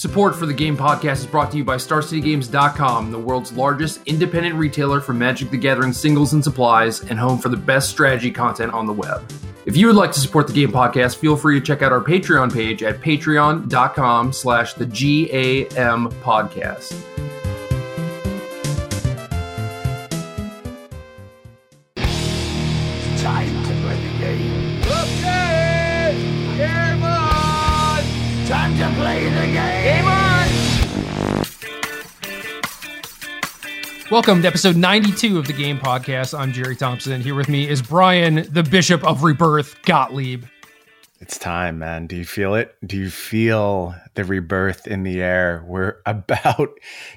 Support for the Game Podcast is brought to you by StarCityGames.com, the world's largest independent retailer for Magic the Gathering singles and supplies, and home for the best strategy content on the web. If you would like to support the Game Podcast, feel free to check out our Patreon page at patreon.com slash the GAM podcast. Welcome to episode 92 of the Game Podcast. I'm Gerry Thompson. Here with me is Brian, the Bishop of Rebirth, Gottlieb. It's time, man. Do you feel it? Do you feel the rebirth in the air? We're about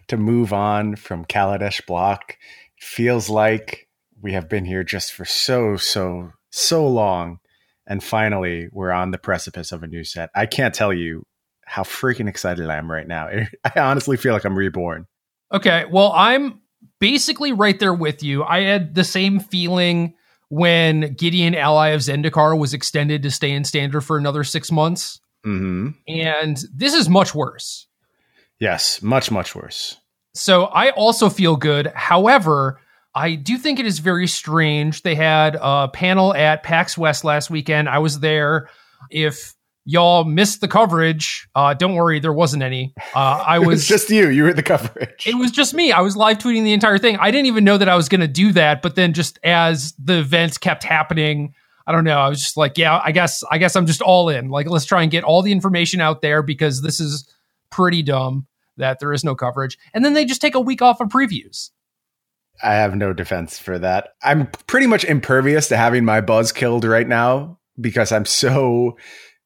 to move on from Kaladesh block. It feels like we have been here just for so, so, so long. And finally, we're on the precipice of a new set. I can't tell you how freaking excited I am right now. I honestly feel like I'm reborn. Okay, well, I'm basically right there with you. I had the same feeling when Gideon Ally of Zendikar was extended to stay in standard for another six months. hmm And this is much worse. Yes, much, much worse. So I also feel good. However, I do think it is very strange. They had a panel at PAX West last weekend. I was there. If y'all missed the coverage, uh, don't worry, there wasn't any. Uh, I It was was just you. You were the coverage. it was just me. I was live tweeting the entire thing. I didn't even know that I was going to do that, but then just as the events kept happening, I don't know. I was just like, yeah, I guess I guess I'm just all in. Like let's try and get all the information out there because this is pretty dumb that there is no coverage. And then they just take a week off of previews. I have no defense for that. I'm pretty much impervious to having my buzz killed right now because I'm so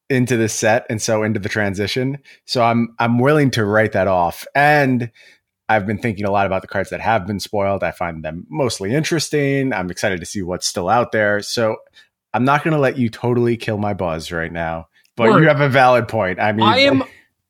into this set and so into the transition. So I'm I'm willing to write that off. And I've been thinking a lot about the cards that have been spoiled. I find them mostly interesting. I'm excited to see what's still out there. So I'm not going to let you totally kill my buzz right now. But Word. you have a valid point. I mean, I am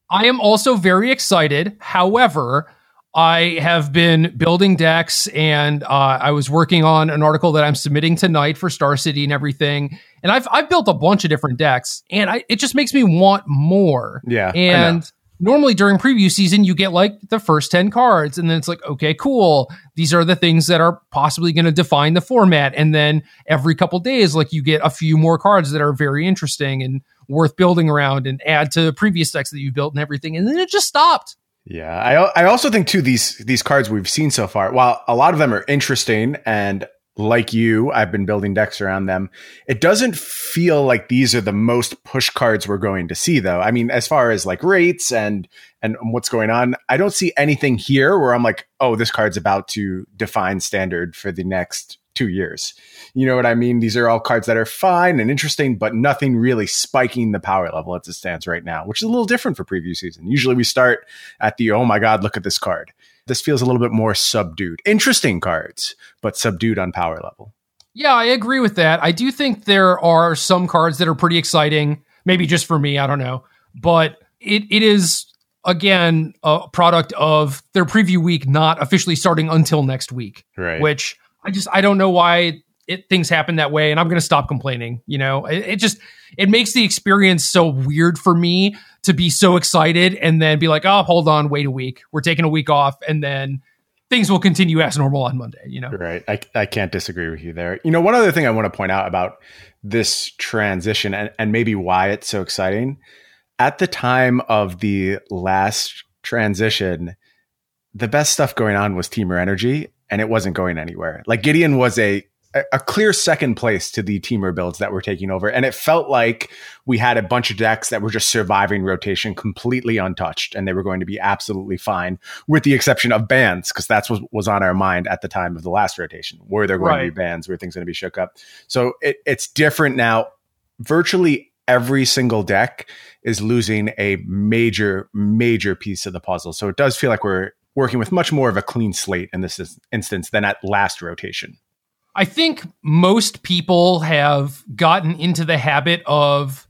I am also very excited. However, I have been building decks and uh, I was working on an article that I'm submitting tonight for Star City and everything. And I've I've built a bunch of different decks and I, it just makes me want more. Yeah. And normally during preview season, you get like the first 10 cards and then it's like, okay, cool. These are the things that are possibly going to define the format. And then every couple days, like you get a few more cards that are very interesting and worth building around and add to previous decks that you've built and everything. And then it just stopped. Yeah, I I also think too these these cards we've seen so far, while a lot of them are interesting and like you, I've been building decks around them. It doesn't feel like these are the most push cards we're going to see though. I mean, as far as like rates and and what's going on, I don't see anything here where I'm like, "Oh, this card's about to define standard for the next 2 years." You know what I mean? These are all cards that are fine and interesting, but nothing really spiking the power level as it stands right now, which is a little different for preview season. Usually we start at the, oh my God, look at this card. This feels a little bit more subdued. Interesting cards, but subdued on power level. Yeah, I agree with that. I do think there are some cards that are pretty exciting, maybe just for me, I don't know. But it, it is again a product of their preview week not officially starting until next week. Right. Which I just I don't know why it things happen that way and I'm going to stop complaining, you know. It, it just it makes the experience so weird for me to be so excited and then be like, "Oh, hold on, wait a week. We're taking a week off and then things will continue as normal on Monday, you know." Right. I, I can't disagree with you there. You know, one other thing I want to point out about this transition and, and maybe why it's so exciting. At the time of the last transition, the best stuff going on was Temur Energy, and it wasn't going anywhere. Like Gideon was a a- clear second place to the Temur builds that were taking over. And it felt like we had a bunch of decks that were just surviving rotation completely untouched and they were going to be absolutely fine, with the exception of bans, because that's what was on our mind at the time of the last rotation. Were there going to be bans? Were things going to be shook up? So it, it's different now. Virtually every single deck is losing a major, major piece of the puzzle. So it does feel like we're working with much more of a clean slate in this instance than at last rotation. I think most people have gotten into the habit of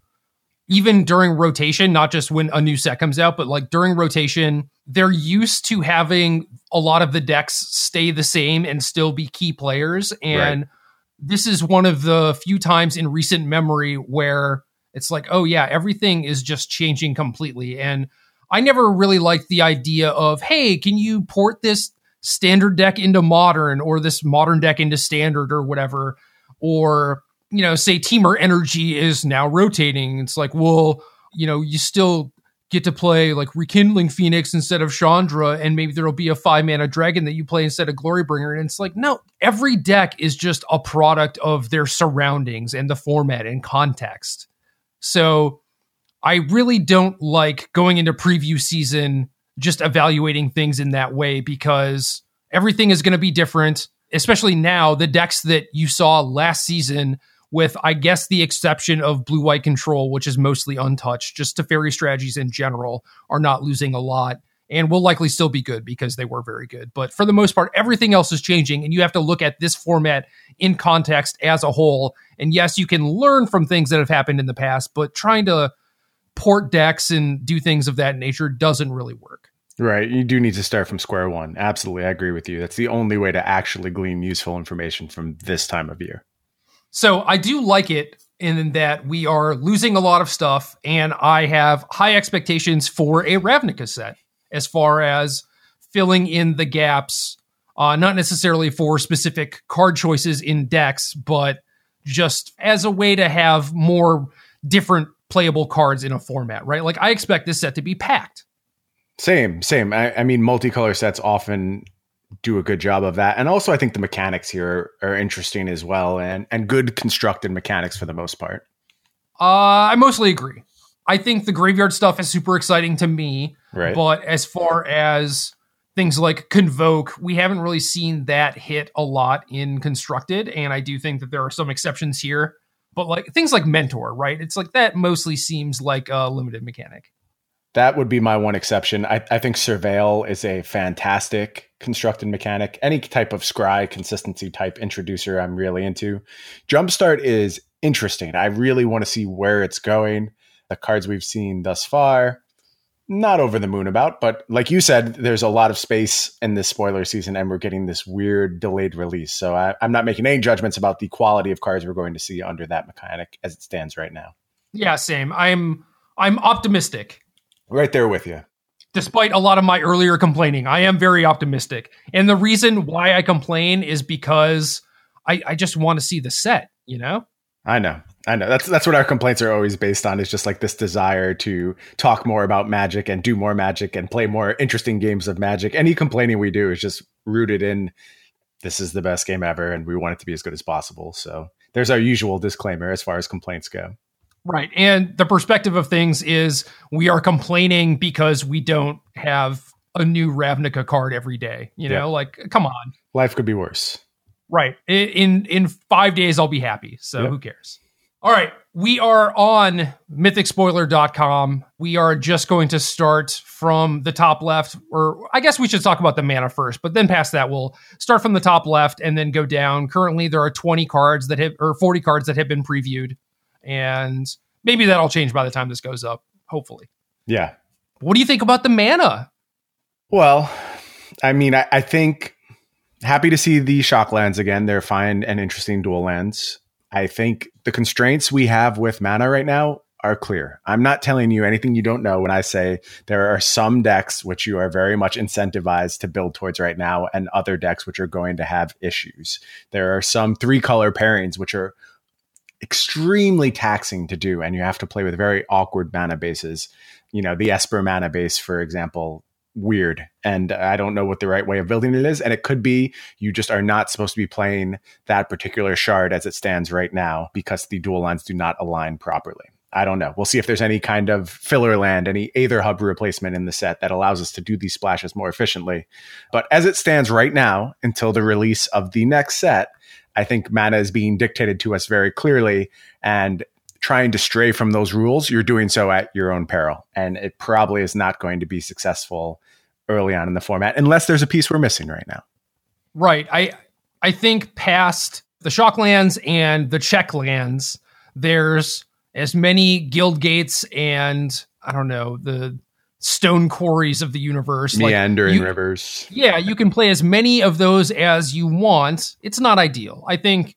even during rotation, not just when a new set comes out, but like during rotation, they're used to having a lot of the decks stay the same and still be key players. And this is one of the few times in recent memory where It's like, oh yeah, everything is just changing completely. And I never really liked the idea of, hey, can you port this standard deck into modern or this modern deck into standard or whatever? Or, you know, say Temur Energy is now rotating. It's like, well, you know, you still get to play like Rekindling Phoenix instead of Chandra, and maybe there'll be a five mana dragon that you play instead of Glorybringer. And it's like, no, every deck is just a product of their surroundings and the format and context. So I really don't like going into preview season just evaluating things in that way because everything is going to be different, especially now. The decks that you saw last season with, I guess, the exception of blue white control, which is mostly untouched, just to Teferi strategies in general are not losing a lot and will likely still be good because they were very good. But for the most part, everything else is changing, and you have to look at this format in context as a whole. And yes, you can learn from things that have happened in the past, but trying to port decks and do things of that nature doesn't really work. Right. You do need to start from square one. Absolutely. I agree with you. That's the only way to actually glean useful information from this time of year. So I do like it in that we are losing a lot of stuff, and I have high expectations for a Ravnica set as far as filling in the gaps, uh, not necessarily for specific card choices in decks, but just as a way to have more different playable cards in a format, right? Like I expect this set to be packed. Same, same. I, I mean, multicolor sets often do a good job of that. And also I think the mechanics here are, are interesting as well and and good constructed mechanics for the most part. Uh I mostly agree. I think the graveyard stuff is super exciting to me. Right. But as far as things like convoke, we haven't really seen that hit a lot in constructed. And I do think that there are some exceptions here. But like things like mentor, right? It's like that mostly seems like a limited mechanic. That would be my one exception. I, I think Surveil is a fantastic constructed mechanic. Any type of scry consistency type introducer, I'm really into. Jumpstart is interesting. I really want to see where it's going. The cards we've seen thus far, not over the moon about, but like you said, there's a lot of space in this spoiler season, and we're getting this weird delayed release. So I, I'm not making any judgments about the quality of cards we're going to see under that mechanic as it stands right now. Yeah, same. I'm I'm optimistic. Right there with you. Despite a lot of my earlier complaining, I am very optimistic. And the reason why I complain is because I, I just want to see the set, you know? I know. I know. That's that's what our complaints are always based on is just like this desire to talk more about magic and do more magic and play more interesting games of magic. Any complaining we do is just rooted in this is the best game ever and we want it to be as good as possible. So there's our usual disclaimer as far as complaints go. Right. And the perspective of things is we are complaining because we don't have a new Ravnica card every day. You know, Yeah. like come on. Life could be worse. Right. In in five days I'll be happy. So Yep. who cares? All right. We are on mythicspoiler.com. We are just going to start from the top left, or I guess we should talk about the mana first, but then past that, we'll start from the top left and then go down. Currently, there are 20 cards that have, or 40 cards that have been previewed. And maybe that'll change by the time this goes up, hopefully. Yeah. What do you think about the mana? Well, I mean, I, I think happy to see the shock lands again. They're fine and interesting dual lands. I think the constraints we have with mana right now are clear. I'm not telling you anything you don't know when I say there are some decks which you are very much incentivized to build towards right now, and other decks which are going to have issues. There are some three color pairings which are extremely taxing to do, and you have to play with very awkward mana bases. You know, the Esper mana base, for example, weird and i don't know what the right way of building it is and it could be you just are not supposed to be playing that particular shard as it stands right now because the dual lines do not align properly. I don't know. We'll see if there's any kind of filler land any aether hub replacement in the set that allows us to do these splashes more efficiently. But as it stands right now until the release of the next set i think mana is being dictated to us very clearly and trying to stray from those rules, you're doing so at your own peril. And it probably is not going to be successful early on in the format unless there's a piece we're missing right now. Right. I I think past the Shocklands and the check lands, there's as many guild gates and I don't know, the stone quarries of the universe. Like, Meandering you- rivers. Yeah, you can play as many of those as you want. It's not ideal. I think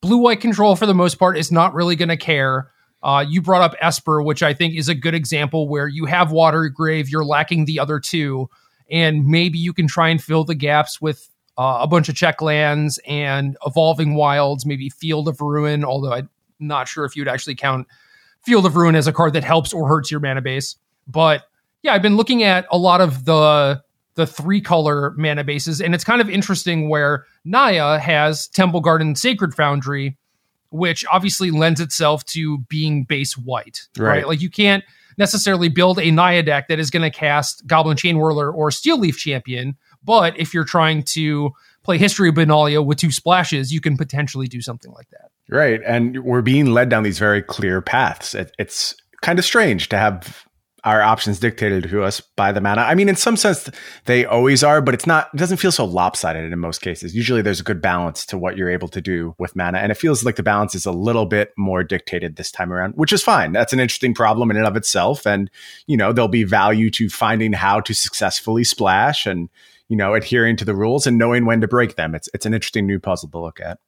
blue white control for the most part is not really going to care. Uh, you brought up Esper, which I think is a good example where you have Watery Grave, you're lacking the other two, and maybe you can try and fill the gaps with uh, a bunch of check lands and evolving wilds, maybe Field of Ruin, although I'm not sure if you'd actually count Field of Ruin as a card that helps or hurts your mana base. But yeah, I've been looking at a lot of the the three color mana bases, and it's kind of interesting where Naya has Temple Garden Sacred Foundry, which obviously lends itself to being base white, right? Right. Like you can't necessarily build a Naya deck that is going to cast Goblin Chainwhirler or Steel Leaf Champion, but if you're trying to play History of Benalia with two splashes, you can potentially do something like that. Right. And we're being led down these very clear paths. It, it's kind of strange to have our options dictated to us by the mana. I mean, in some sense, they always are, but it's not, it doesn't feel so lopsided in most cases. Usually there's a good balance to what you're able to do with mana. And it feels like the balance is a little bit more dictated this time around, which is fine. That's an interesting problem in and of itself. And, you know, there'll be value to finding how to successfully splash and, you know, adhering to the rules and knowing when to break them. It's, it's an interesting new puzzle to look at.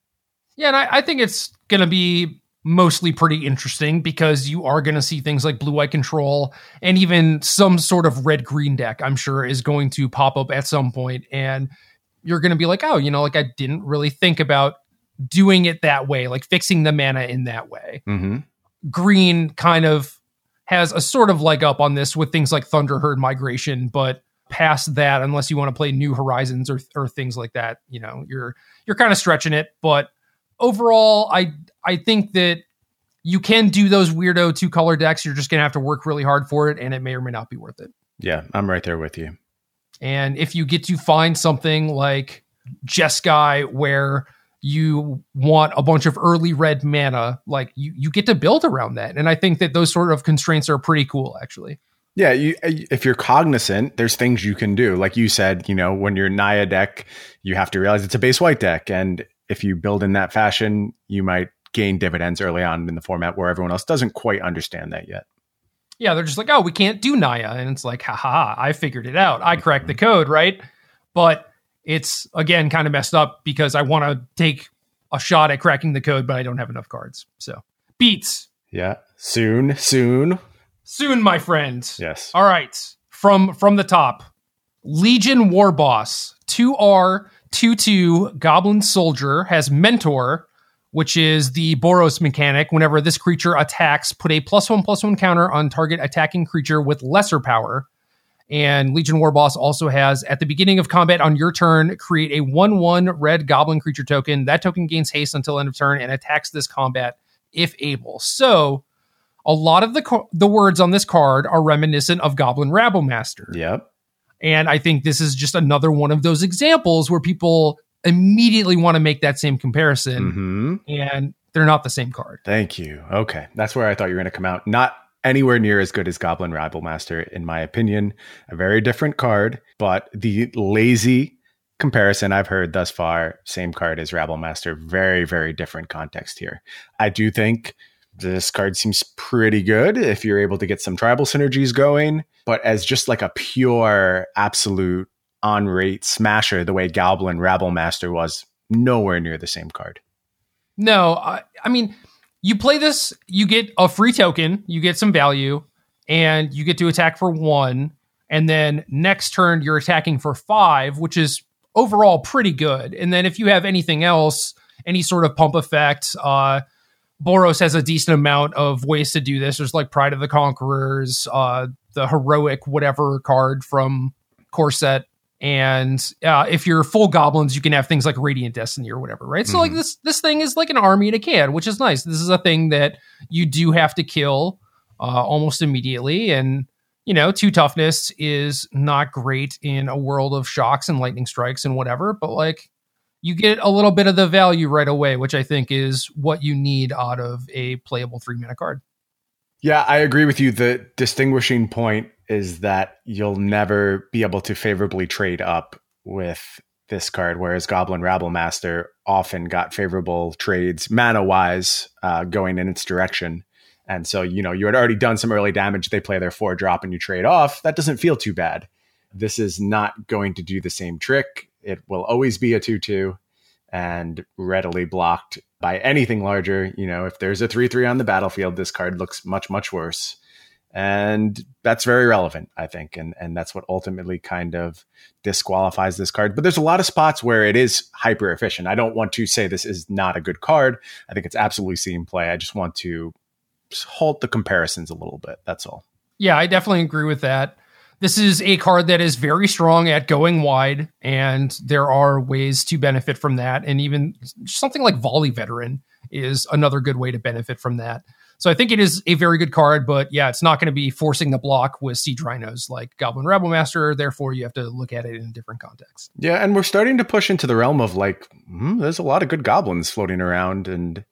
Yeah, and I, I think it's going to be mostly pretty interesting because you are going to see things like blue white control and even some sort of red green deck, I'm sure, is going to pop up at some point, And you're going to be like, oh, you know, like I didn't really think about doing it that way, like fixing the mana in that way. Mm-hmm. Green kind of has a sort of leg up on this with things like Thunderherd Migration, but past that, unless you want to play New Horizons or or things like that, you know, you're you're kind of stretching it. But overall, I I think that you can do those weirdo two color decks. You're just gonna have to work really hard for it, and it may or may not be worth it. Yeah, I'm right there with you. And if you get to find something like Jeskai where you want a bunch of early red mana, like you, you get to build around that. And I think that those sort of constraints are pretty cool, actually. Yeah, you, if you're cognizant, there's things you can do. Like you said, you know, when you're Naya deck, you have to realize it's a base white deck. And if you build in that fashion, you might gain dividends early on in the format where everyone else doesn't quite understand that yet. Yeah, they're just like, oh, we can't do Naya. And it's like, haha, I figured it out. I cracked the mm-hmm. code, right? But it's again kind of messed up because I want to take a shot at cracking the code, but I don't have enough cards. So beats. Yeah. Soon, soon. Soon, my friend. Yes. All right. From from the top. Legion Warboss. 2R 2-2 Goblin Soldier has Mentor, which is the Boros mechanic. Whenever this creature attacks, put a plus one plus one counter on target attacking creature with lesser power. And Legion Warboss also has at the beginning of combat on your turn, create a 1 1 red goblin creature token. That token gains haste until end of turn and attacks this combat if able. So, a lot of the co- the words on this card are reminiscent of Goblin Rabblemaster. Yep. And I think this is just another one of those examples where people immediately want to make that same comparison hmm and they're not the same card. Thank you. Okay. That's where I thought you were going to come out. Not anywhere near as good as Goblin Rabblemaster, in my opinion. A very different card, but the lazy comparison I've heard thus far, same card as Rabblemaster. Very, very different context here. I do think this card seems pretty good if you're able to get some tribal synergies going, but as just like a pure, absolute on rate smasher, the way Goblin Rabblemaster was, nowhere near the same card. No, I, I mean, you play this, you get a free token, you get some value, and you get to attack for one. And then next turn, you're attacking for five, which is overall pretty good. And then if you have anything else, any sort of pump effect, uh, Boros has a decent amount of ways to do this. There's like Pride of the Conquerors, uh, the heroic whatever card from Core Set. And uh, if you're full goblins, you can have things like Radiant Destiny or whatever, right? So like Mhm. this this thing is like an army in a can, which is nice. This is a thing that you do have to kill uh, almost immediately, and you know, two toughness is not great in a world of shocks and lightning strikes and whatever, but like you get a little bit of the value right away, which I think is what you need out of a playable three mana card. Yeah, I agree with you. The distinguishing point is that you'll never be able to favorably trade up with this card, whereas Goblin Rabblemaster often got favorable trades mana wise uh, going in its direction. And so, you know, you had already done some early damage. They play their four drop and you trade off. That doesn't feel too bad. This is not going to do the same trick. It will always be a 2 2. and readily blocked by anything larger. You know, if there's a 3 3 on the battlefield, this card looks much, much worse. And that's very relevant, I think. And, and that's what ultimately kind of disqualifies this card. But there's a lot of spots where it is hyper efficient. I don't want to say this is not a good card. I think it's absolutely seen play. I just want to halt the comparisons a little bit. That's all. Yeah, I definitely agree with that. This is a card that is very strong at going wide, and there are ways to benefit from that. And even something like Volley Veteran is another good way to benefit from that. So I think it is a very good card, but yeah, it's not going to be forcing the block with Siege Rhinos like Goblin Rabblemaster. Therefore, you have to look at it in a different context. Yeah, and we're starting to push into the realm of like, hmm, there's a lot of good goblins floating around, and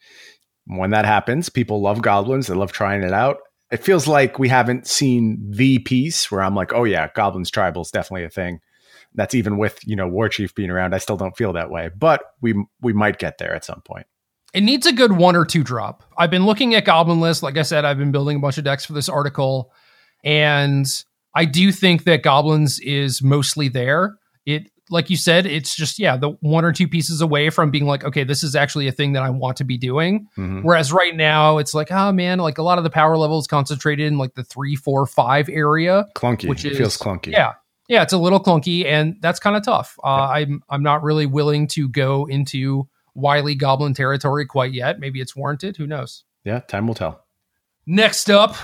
when that happens, people love goblins. They love trying it out. It feels like we haven't seen the piece where I'm like, oh yeah, goblins tribal is definitely a thing. That's even with you know War Chief being around. I still don't feel that way, but we we might get there at some point. It needs a good one or two drop. I've been looking at goblin lists. Like I said, I've been building a bunch of decks for this article, and I do think that goblins is mostly there. It like you said, it's just yeah, the one or two pieces away from being like, okay, this is actually a thing that I want to be doing. Mm-hmm. Whereas right now, it's like, oh man, like a lot of the power levels concentrated in like the three, four, five area, Clunky. which it is feels clunky. Yeah, yeah, it's a little clunky, and that's kind of tough. Uh, I'm I'm not really willing to go into wily goblin territory quite yet. Maybe it's warranted. Who knows? Yeah, time will tell. Next up,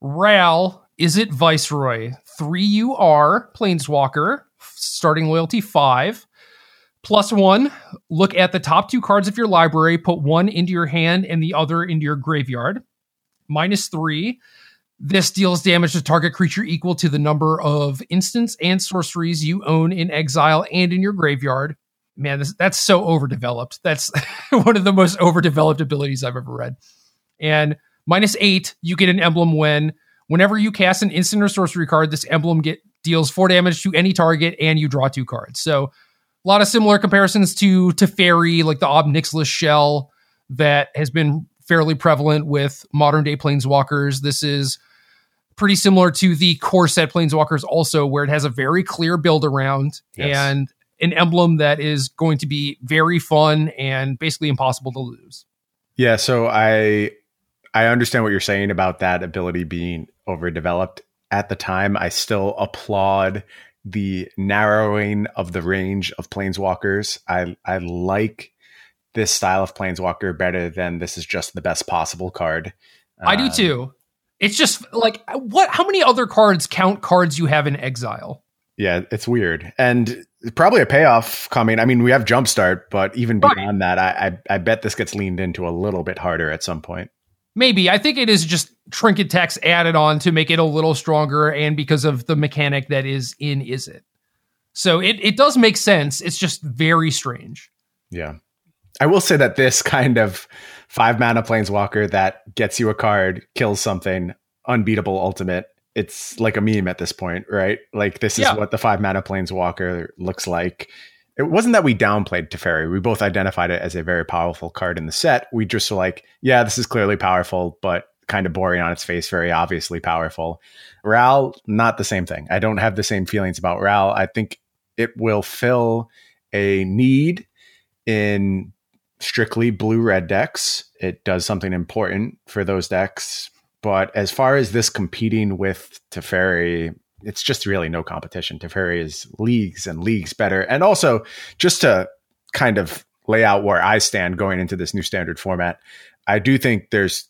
Ral. Izzet Viceroy? 3UR Planeswalker, starting loyalty 5. Plus one, look at the top two cards of your library, put one into your hand and the other into your graveyard. Minus three, this deals damage to target creature equal to the number of instants and sorceries you own in exile and in your graveyard. Man, this, that's so overdeveloped. That's one of the most overdeveloped abilities I've ever read. And minus eight, you get an emblem when whenever you cast an instant or sorcery card, this emblem get deals four damage to any target and you draw two cards. So a lot of similar comparisons to to Teferi, like the Ob Nixilis shell that has been fairly prevalent with modern day planeswalkers. This is pretty similar to the core set planeswalkers also where it has a very clear build around Yes. and an emblem that is going to be very fun and basically impossible to lose. Yeah, so I I understand what you're saying about that ability being overdeveloped. At the time, I still applaud the narrowing of the range of planeswalkers. I I like this style of planeswalker better than this is just the best possible card. I do Um, too. It's just like what how many other cards count cards you have in exile? Yeah, it's weird. And probably a payoff coming. I mean, we have Jumpstart, but even Right. beyond that, I, I I bet this gets leaned into a little bit harder at some point. Maybe. I think it is just trinket text added on to make it a little stronger and because of the mechanic that is in is it. So it, it does make sense. It's just very strange. Yeah. I will say that this kind of five mana planeswalker that gets you a card, kills something, unbeatable ultimate. It's like a meme at this point, right? Like this is Yeah. what the five mana planeswalker looks like. It wasn't that we downplayed Teferi. We both identified it as a very powerful card in the set. We just were like, yeah, this is clearly powerful, but kind of boring on its face, very obviously powerful. Ral, not the same thing. I don't have the same feelings about Ral. I think it will fill a need in strictly blue red decks. It does something important for those decks. But as far as this competing with Teferi, it's just really no competition. Teferi is leagues and leagues better. And also, just to kind of lay out where I stand going into this new standard format, I do think there's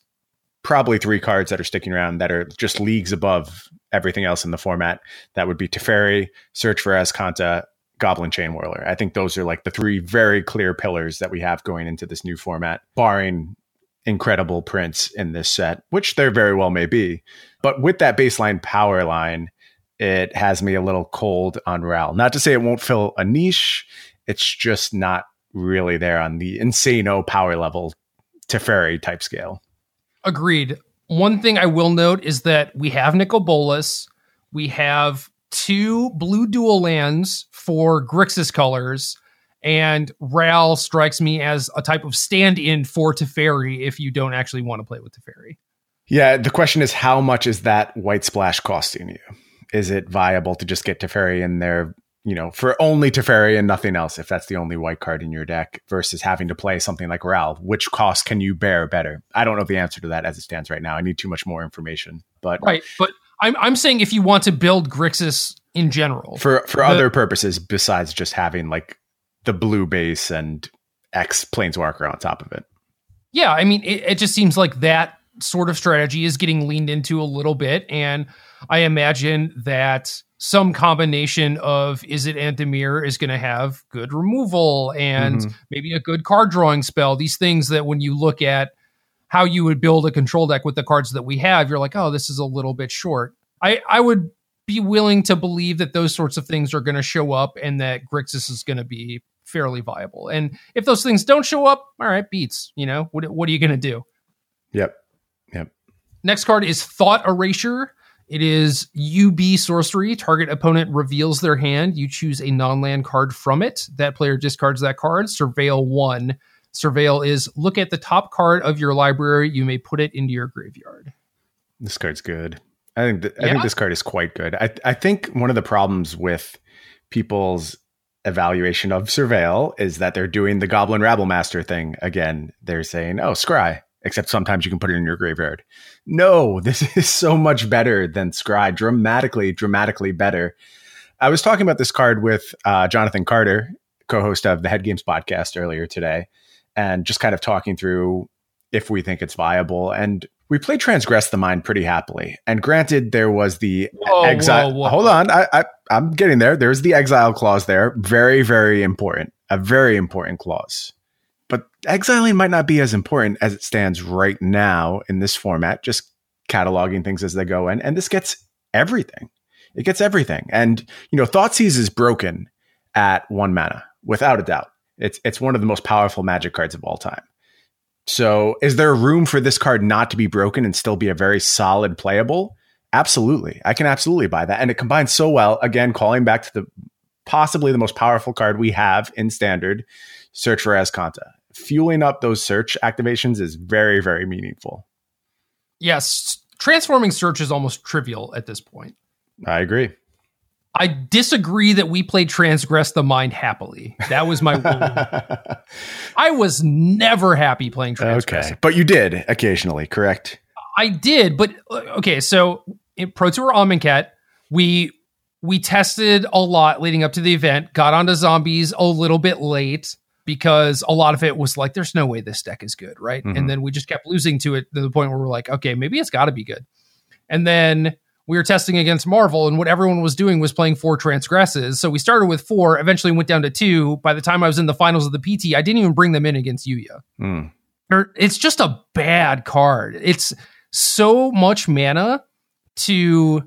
probably three cards that are sticking around that are just leagues above everything else in the format. That would be Teferi, Search for Azcanta, Goblin Chainwhirler. I think those are like the three very clear pillars that we have going into this new format, barring incredible prints in this set, which there very well may be. But with that baseline power line, it has me a little cold on Ral. Not to say it won't fill a niche, it's just not really there on the insano power level Teferi type scale. Agreed. One thing I will note is that we have Nicol Bolas. We have two blue dual lands for Grixis colors. And Ral strikes me as a type of stand in for Teferi if you don't actually want to play with Teferi. Yeah, the question is how much is that white splash costing you? Is it viable to just get Teferi in there you know, for only Teferi and nothing else, if that's the only white card in your deck, versus having to play something like Ral, which cost can you bear better? I don't know the answer to that as it stands right now. I need too much more information. But right, but I'm I'm saying if you want to build Grixis in general for for the, other purposes besides just having like the blue base and X Planeswalker on top of it. Yeah, I mean, it, it just seems like that sort of strategy is getting leaned into a little bit, and I imagine that some combination of is it Dimir is going to have good removal and mm-hmm. maybe a good card drawing spell. These things that when you look at how you would build a control deck with the cards that we have, you're like, oh, this is a little bit short. I, I would be willing to believe that those sorts of things are going to show up and that Grixis is going to be fairly viable. And if those things don't show up, all right, beats. You know, what, what are you going to do? Yep. Yep. Next card is Thought Erasure. It is UB sorcery. Target opponent reveals their hand. You choose a non land card from it. That player discards that card. Surveil one. Surveil is look at the top card of your library. You may put it into your graveyard. This card's good. I think th- yeah. I think this card is quite good. I I think one of the problems with people's evaluation of Surveil is that they're doing the Goblin Rabblemaster thing again. They're saying, "Oh, scry," except sometimes you can put it in your graveyard. No, this is so much better than Scry, dramatically, dramatically better. I was talking about this card with uh, Jonathan Carter, co-host of the Head Games podcast earlier today, and just kind of talking through if we think it's viable. And we play Transgress the Mind pretty happily. And granted, there was the whoa, exile. Whoa, whoa. Hold on, I, I I'm getting there. There's the exile clause there. Very, very important. A very important clause but exiling might not be as important as it stands right now in this format, just cataloging things as they go in. And this gets everything. It gets everything. And, you know, Thoughtseize is broken at one mana, without a doubt. It's it's one of the most powerful magic cards of all time. So is there room for this card not to be broken and still be a very solid playable? Absolutely. I can absolutely buy that. And it combines so well, again, calling back to the possibly the most powerful card we have in standard, Search for Azcanta fueling up those search activations is very, very meaningful. Yes, transforming search is almost trivial at this point. I agree. I disagree that we played Transgress the Mind happily. That was my I was never happy playing Transgress. Okay. But you did occasionally, correct? I did, but uh, okay, so in Pro Tour Amonkhet, we we tested a lot leading up to the event, got onto zombies a little bit late because a lot of it was like, there's no way this deck is good, right? Mm-hmm. And then we just kept losing to it to the point where we're like, okay, maybe it's got to be good. And then we were testing against Marvel, and what everyone was doing was playing four transgresses. So we started with four, eventually went down to two. By the time I was in the finals of the PT, I didn't even bring them in against Yuya. Mm. It's just a bad card. It's so much mana to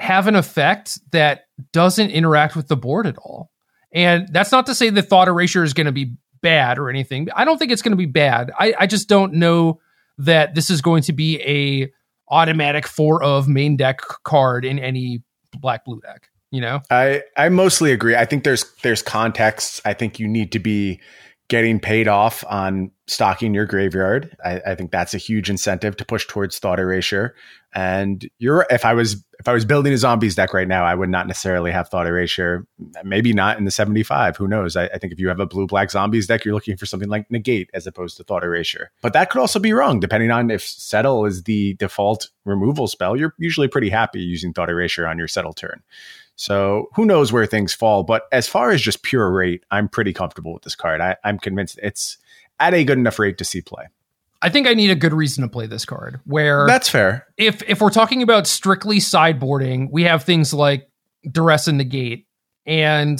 have an effect that doesn't interact with the board at all. And that's not to say that thought erasure is going to be bad or anything. I don't think it's going to be bad. I, I just don't know that this is going to be a automatic four of main deck card in any black blue deck. You know, I I mostly agree. I think there's there's context. I think you need to be getting paid off on stocking your graveyard. I, I, think that's a huge incentive to push towards thought erasure. And you're if I was if I was building a zombies deck right now, I would not necessarily have thought erasure. Maybe not in the 75. Who knows? I, I think if you have a blue black zombies deck, you're looking for something like negate as opposed to thought erasure. But that could also be wrong, depending on if settle is the default removal spell. You're usually pretty happy using thought erasure on your settle turn. So who knows where things fall? But as far as just pure rate, I'm pretty comfortable with this card. I, I'm convinced it's at a good enough rate to see play. I think I need a good reason to play this card. Where that's fair. If if we're talking about strictly sideboarding, we have things like duress and negate, and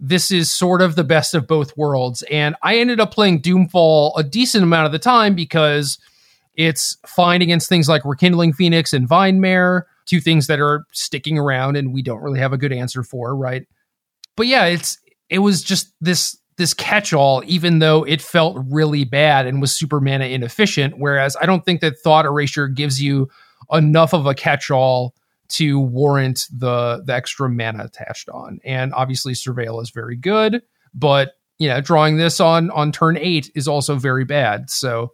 this is sort of the best of both worlds. And I ended up playing Doomfall a decent amount of the time because it's fine against things like Rekindling Phoenix and Vine Mare, two things that are sticking around and we don't really have a good answer for, right? But yeah, it's it was just this this catch-all even though it felt really bad and was super mana inefficient whereas i don't think that thought erasure gives you enough of a catch-all to warrant the the extra mana attached on and obviously surveil is very good but you know drawing this on on turn 8 is also very bad so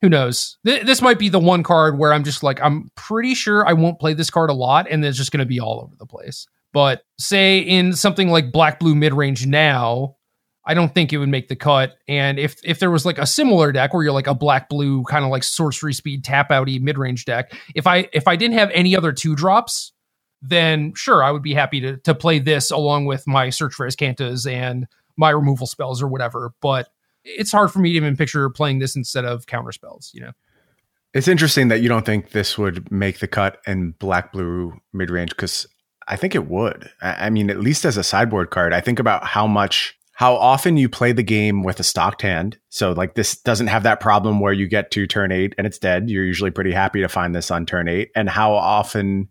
who knows? Th- this might be the one card where I'm just like, I'm pretty sure I won't play this card a lot, and it's just going to be all over the place. But say in something like black blue mid range now, I don't think it would make the cut. And if if there was like a similar deck where you're like a black blue kind of like sorcery speed tap outy mid range deck, if I if I didn't have any other two drops, then sure I would be happy to to play this along with my search for Azcantas and my removal spells or whatever. But it's hard for me to even picture playing this instead of counter spells. You know. It's interesting that you don't think this would make the cut in black blue mid range because I think it would. I mean, at least as a sideboard card, I think about how much, how often you play the game with a stocked hand. So, like, this doesn't have that problem where you get to turn eight and it's dead. You're usually pretty happy to find this on turn eight. And how often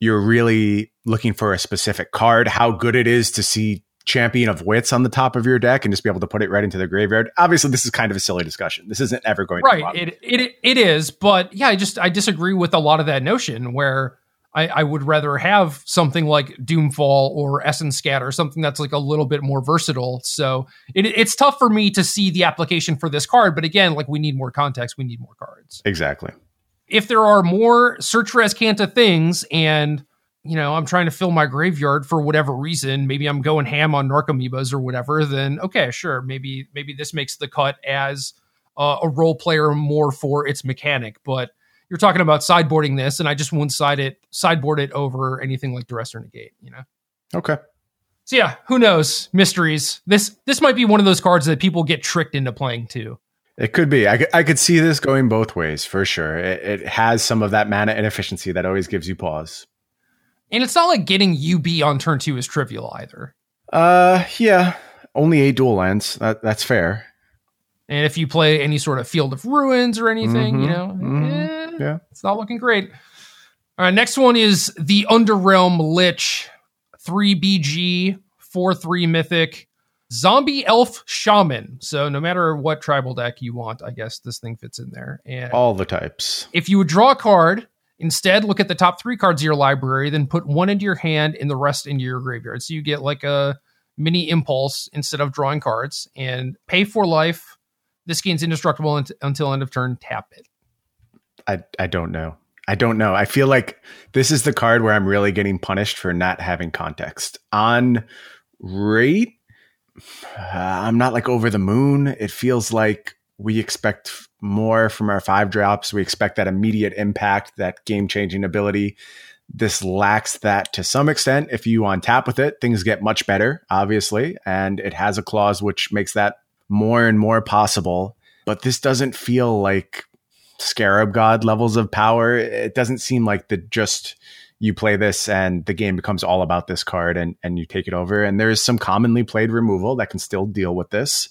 you're really looking for a specific card, how good it is to see champion of wits on the top of your deck and just be able to put it right into the graveyard. Obviously, this is kind of a silly discussion. This isn't ever going to right it, it it is but yeah i just i disagree with a lot of that notion where I, I would rather have something like doomfall or essence scatter something that's like a little bit more versatile so it, it's tough for me to see the application for this card but again like we need more context we need more cards Exactly. if there are more search for Azcanta things and you know I'm trying to fill my graveyard for whatever reason, maybe I'm going ham on Narcomoebas or whatever, then okay, sure, maybe maybe this makes the cut as uh, a role player more for its mechanic. But you're talking about sideboarding this, and I just wouldn't side it sideboard it over anything like Duress or Negate, you know. Okay. So yeah, who knows? Mysteries. This this might be one of those cards that people get tricked into playing too. It could be. I could, I could see this going both ways for sure. It, it has some of that mana inefficiency that always gives you pause. And it's not like getting UB on turn two is trivial either. Uh, yeah. Only eight dual lands. That, that's fair. And if you play any sort of Field of Ruins or anything, you Mhm, know, mhm, eh, yeah. it's not looking great. All right, next one is the Underrealm Lich, 3BG, 4 3 Mythic, Zombie Elf Shaman. So no matter what tribal deck you want, I guess this thing fits in there. And All the types. if you would draw a card, instead look at the top three cards of your library, then put one into your hand and the rest into your graveyard. So you get like a mini impulse instead of drawing cards and pay for life. This gains indestructible until end of turn. Tap it. I, I don't know. I don't know. I feel like this is the card where I'm really getting punished for not having context. On rate, uh, I'm not like over the moon. It feels like we expect more from our five drops. We expect that immediate impact, that game changing ability. This lacks that to some extent. If you on tap with it, things get much better, obviously. And it has a clause which makes that more and more possible. But this doesn't feel like scarab god levels of power. It doesn't seem like the just you play this and the game becomes all about this card and, and you take it over. And there's some commonly played removal that can still deal with this.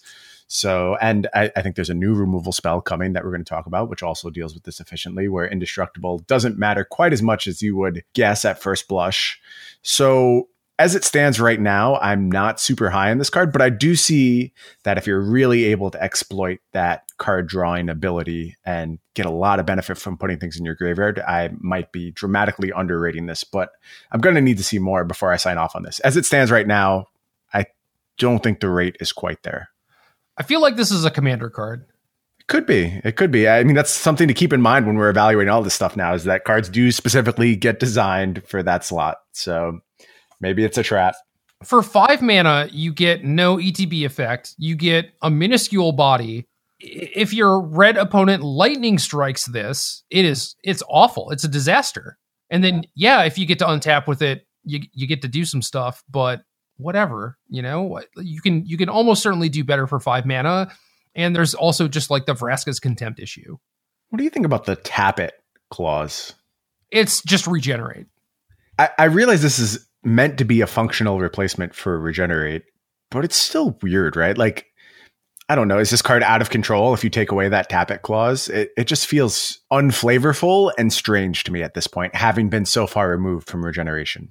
So, and I, I think there's a new removal spell coming that we're going to talk about, which also deals with this efficiently, where indestructible doesn't matter quite as much as you would guess at first blush. So, as it stands right now, I'm not super high on this card, but I do see that if you're really able to exploit that card drawing ability and get a lot of benefit from putting things in your graveyard, I might be dramatically underrating this, but I'm going to need to see more before I sign off on this. As it stands right now, I don't think the rate is quite there. I feel like this is a commander card. It could be. It could be. I mean, that's something to keep in mind when we're evaluating all this stuff now is that cards do specifically get designed for that slot. So maybe it's a trap. For five mana, you get no ETB effect. You get a minuscule body. If your red opponent lightning strikes this, it is it's awful. It's a disaster. And then yeah, if you get to untap with it, you you get to do some stuff, but whatever, you know, you can you can almost certainly do better for five mana. And there's also just like the Vraska's contempt issue. What do you think about the tap it clause? It's just regenerate. I, I realize this is meant to be a functional replacement for regenerate, but it's still weird, right? Like, I don't know. Is this card out of control if you take away that tap it clause? It, it just feels unflavorful and strange to me at this point, having been so far removed from regeneration.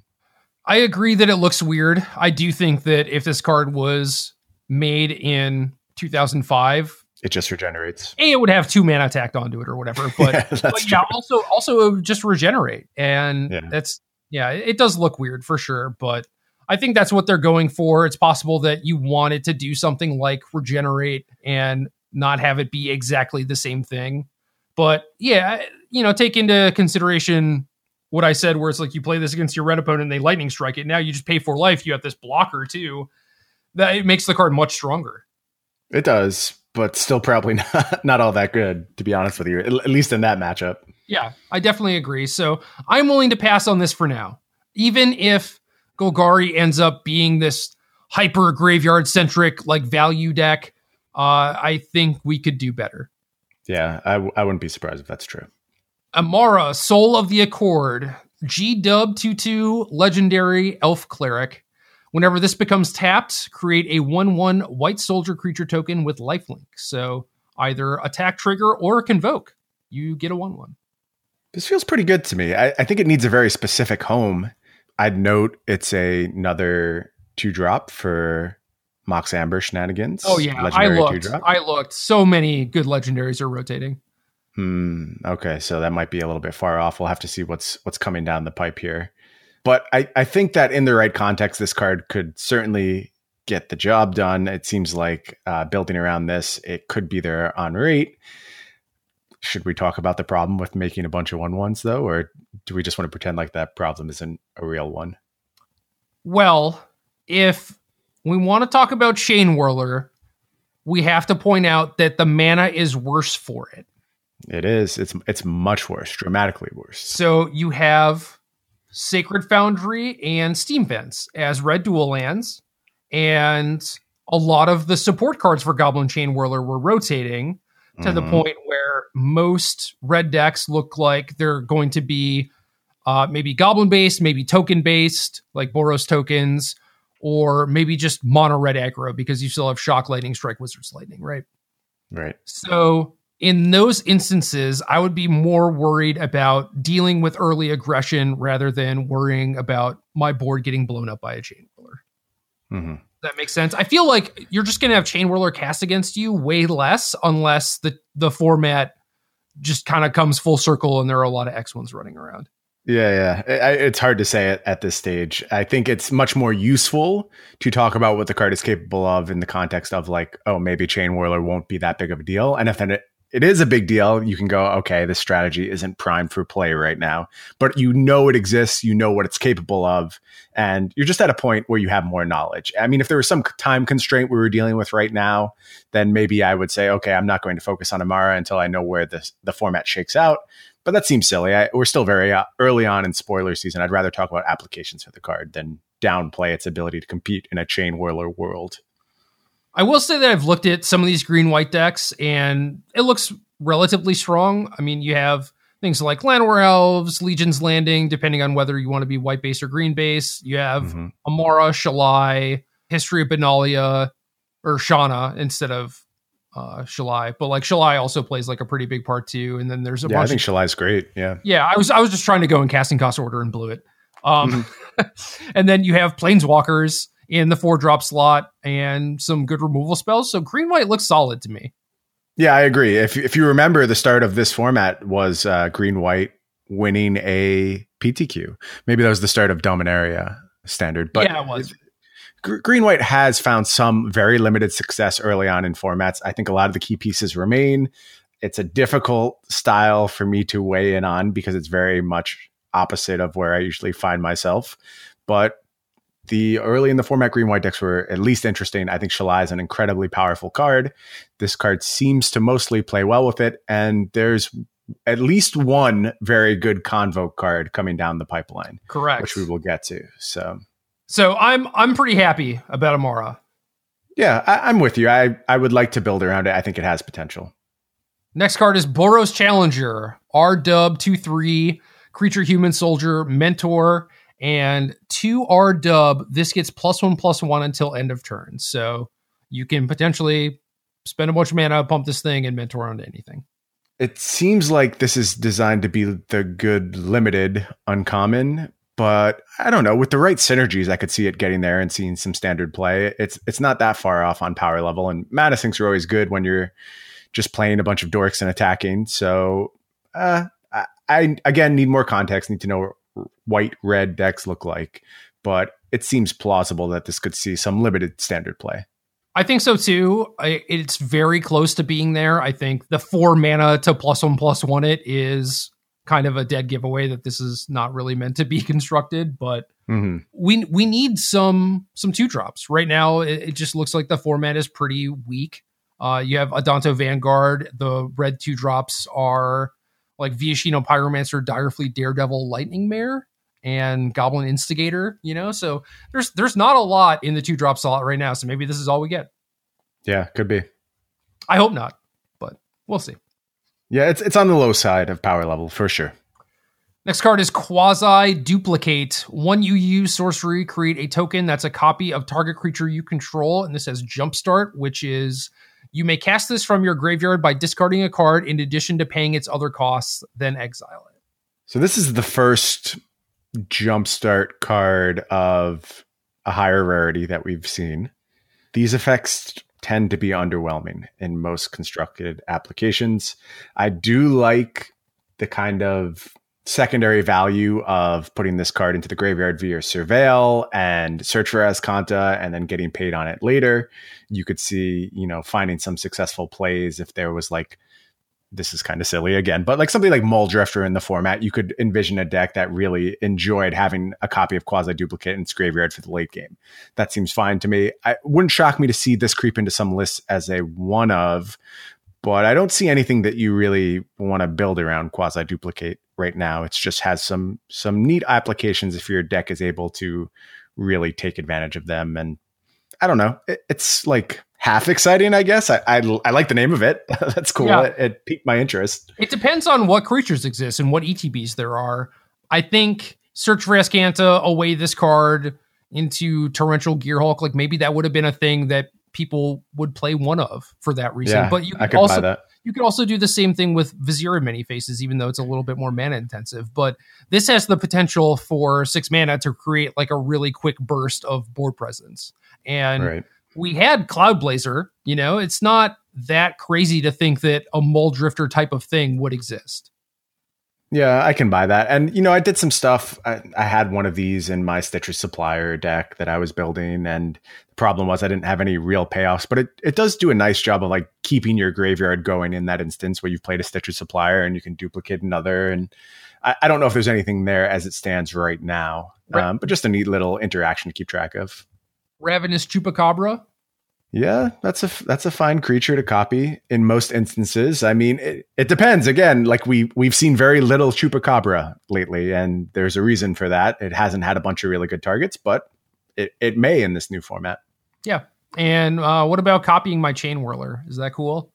I agree that it looks weird. I do think that if this card was made in 2005, It just regenerates. A, it would have two mana tacked onto it or whatever. But, Yeah, but yeah, also also it would just regenerate, and Yeah. that's yeah, it does look weird for sure. But I think that's what they're going for. It's possible that you want it to do something like regenerate and not have it be exactly the same thing. But yeah, you know, take into consideration what I said, where it's like you play this against your red opponent and they lightning strike it. Now you just pay for life. You have this blocker too. That it makes the card much stronger. It does, but still probably not, not all that good, to be honest with you, at at least in that matchup. Yeah, I definitely agree. So I'm willing to pass on this for now. Even if Golgari ends up being this hyper graveyard centric like value deck, uh, I think we could do better. Yeah, I, w- I wouldn't be surprised if that's true. Amara, Soul of the Accord, G Dub 2 2 Legendary Elf Cleric. Whenever this becomes tapped, create a 1 1 white soldier creature token with lifelink. So either attack trigger or convoke. You get a 1 1. This feels pretty good to me. I, I think it needs a very specific home. I'd note it's a, another two drop for Mox Amber shenanigans. Oh, yeah. I looked. I looked. So many good legendaries are rotating. Hmm. Okay, so that might be a little bit far off. We'll have to see what's what's coming down the pipe here. But I, I think that in the right context, this card could certainly get the job done. It seems like uh, building around this, it could be there on rate. Should we talk about the problem with making a bunch of one ones though, or do we just want to pretend like that problem isn't a real one? Well, if we want to talk about Chainwhirler, we have to point out that the mana is worse for it. It is. It's it's much worse, dramatically worse. So you have Sacred Foundry and Steam Vents as red dual lands, and a lot of the support cards for Goblin Chainwhirler were rotating to the Mhm. point where most red decks look like they're going to be uh, maybe goblin based, maybe token based, like Boros tokens, or maybe just mono red aggro because you still have Shock Lightning, Strike Wizard's Lightning, right? Right. So in those instances, I would be more worried about dealing with early aggression rather than worrying about my board getting blown up by a Chainwhirler. hmm That makes sense. I feel like you're just gonna have Chainwhirler cast against you way less unless the the format just kind of comes full circle and there are a lot of X ones running around. Yeah, yeah. I, I- it's hard to say it at this stage. I think it's much more useful to talk about what the card is capable of in the context of like, oh, maybe Chainwhirler won't be that big of a deal. And if then it, it is a big deal, you can go, okay, this strategy isn't primed for play right now. But you know it exists, you know what it's capable of, and you're just at a point where you have more knowledge. I mean, if there was some time constraint we were dealing with right now, then maybe I would say, okay, I'm not going to focus on Amara until I know where the the format shakes out but that seems silly. I, we're still very uh, early on in spoiler season. I'd rather talk about applications for the card than downplay its ability to compete in a Chainwhirler world. I will say that I've looked at some of these green white decks and it looks relatively strong. I mean, you have things like Llanowar Elves, Legion's Landing, depending on whether you want to be white base or green base. You have Mhm. Amara, Shalai, History of Benalia, or Shanna instead of uh, Shalai. But like Shalai also plays like a pretty big part too. And then there's a Yeah, I think of Shalai's great. Yeah. yeah, I was I was just trying to go in casting cost order and blew it. Um, Mm-hmm. and then you have planeswalkers in the four drop slot and some good removal spells. So green white looks solid to me. Yeah, I agree. If if you remember, the start of this format was uh, green white winning a PTQ. Maybe that was the start of Dominaria standard. But yeah, it was. Green White has found some very limited success early on in formats. I think a lot of the key pieces remain. It's a difficult style for me to weigh in on because it's very much opposite of where I usually find myself. But the early in the format green white decks were at least interesting. I think Shalai is an incredibly powerful card. This card seems to mostly play well with it, and there's at least one very good convoke card coming down the pipeline, Correct. which we will get to. So so I'm I'm pretty happy about Amara. Yeah, I, I'm with you. I, I would like to build around it. I think it has potential. Next card is Boros Challenger, R dub 2 3, creature human soldier, mentor, and 2 R dub. This gets plus one plus one until end of turn. So you can potentially spend a bunch of mana, pump this thing, and mentor onto anything. It seems like this is designed to be the good limited uncommon, but I don't know. With the right synergies, I could see it getting there and seeing some standard play. It's it's not that far off on power level, and mana sinks are always good when you're just playing a bunch of dorks and attacking. So uh, I, I again need more context. Need to know white red decks look like, but it seems plausible that this could see some limited standard play. I think so too. I, it's very close to being there. I think the four mana to plus one plus one it is kind of a dead giveaway that this is not really meant to be constructed, but hmm we we need some some two drops right now. It, it just looks like the format is pretty weak. Uh, you have Adanto Vanguard. The red two drops are like Viashino Pyromancer, Direfleet Daredevil, Lightning Mare, and Goblin Instigator. You know, so there's there's not a lot in the two drop slot right now. So maybe this is all we get. Yeah, could be. I hope not, but we'll see. Yeah, it's it's on the low side of power level for sure. Next card is Quasiduplicate. One UU sorcery, create a token that's a copy of target creature you control. And this has Jumpstart, which is you may cast this from your graveyard by discarding a card in addition to paying its other costs, then exile it. So this is the first jumpstart card of a higher rarity that we've seen. These effects tend to be underwhelming in most constructed applications. I do like the kind of secondary value of putting this card into the graveyard via surveil and search for Azcanta and then getting paid on it later. You could see, you know, finding some successful plays if there was like this is kind of silly again, but like something like Muldrifter in the format, you could envision a deck that really enjoyed having a copy of Quasiduplicate in its graveyard for the late game. That seems fine to me. I wouldn't shock me to see this creep into some lists as a one of, but I don't see anything that you really want to build around Quasiduplicate right now. It just has some some neat applications if your deck is able to really take advantage of them. And I don't know, it, it's like half exciting, I guess. I, I, I like the name of it. That's cool. Yeah. It, it piqued my interest. It depends on what creatures exist and what ETBs there are. I think search for Azcanta away this card into Torrential gear Gearhulk. Like maybe that would have been a thing that people would play one of for that reason. Yeah, but you could could also you could also do the same thing with Vizier of Many Faces, even though it's a little bit more mana intensive. But this has the potential for six mana to create like a really quick burst of board presence. And Right. we had Cloudblazer, you know, it's not that crazy to think that a Muldrifter type of thing would exist. Yeah, I can buy that. And, you know, I did some stuff. I, I had one of these in my Stitcher supplier deck that I was building. And the problem was I didn't have any real payoffs, but it, it does do a nice job of like keeping your graveyard going in that instance where you've played a Stitcher supplier and you can duplicate another. And I, I don't know if there's anything there as it stands right now, Right. um, but just a neat little interaction to keep track of. Ravenous Chupacabra. Yeah, that's a that's a fine creature to copy in most instances. I mean, it, it depends. Again, like we we've seen very little chupacabra lately, and there's a reason for that. It hasn't had a bunch of really good targets, but it it may in this new format. Yeah. And uh, what about copying my Chainwhirler? Is that cool?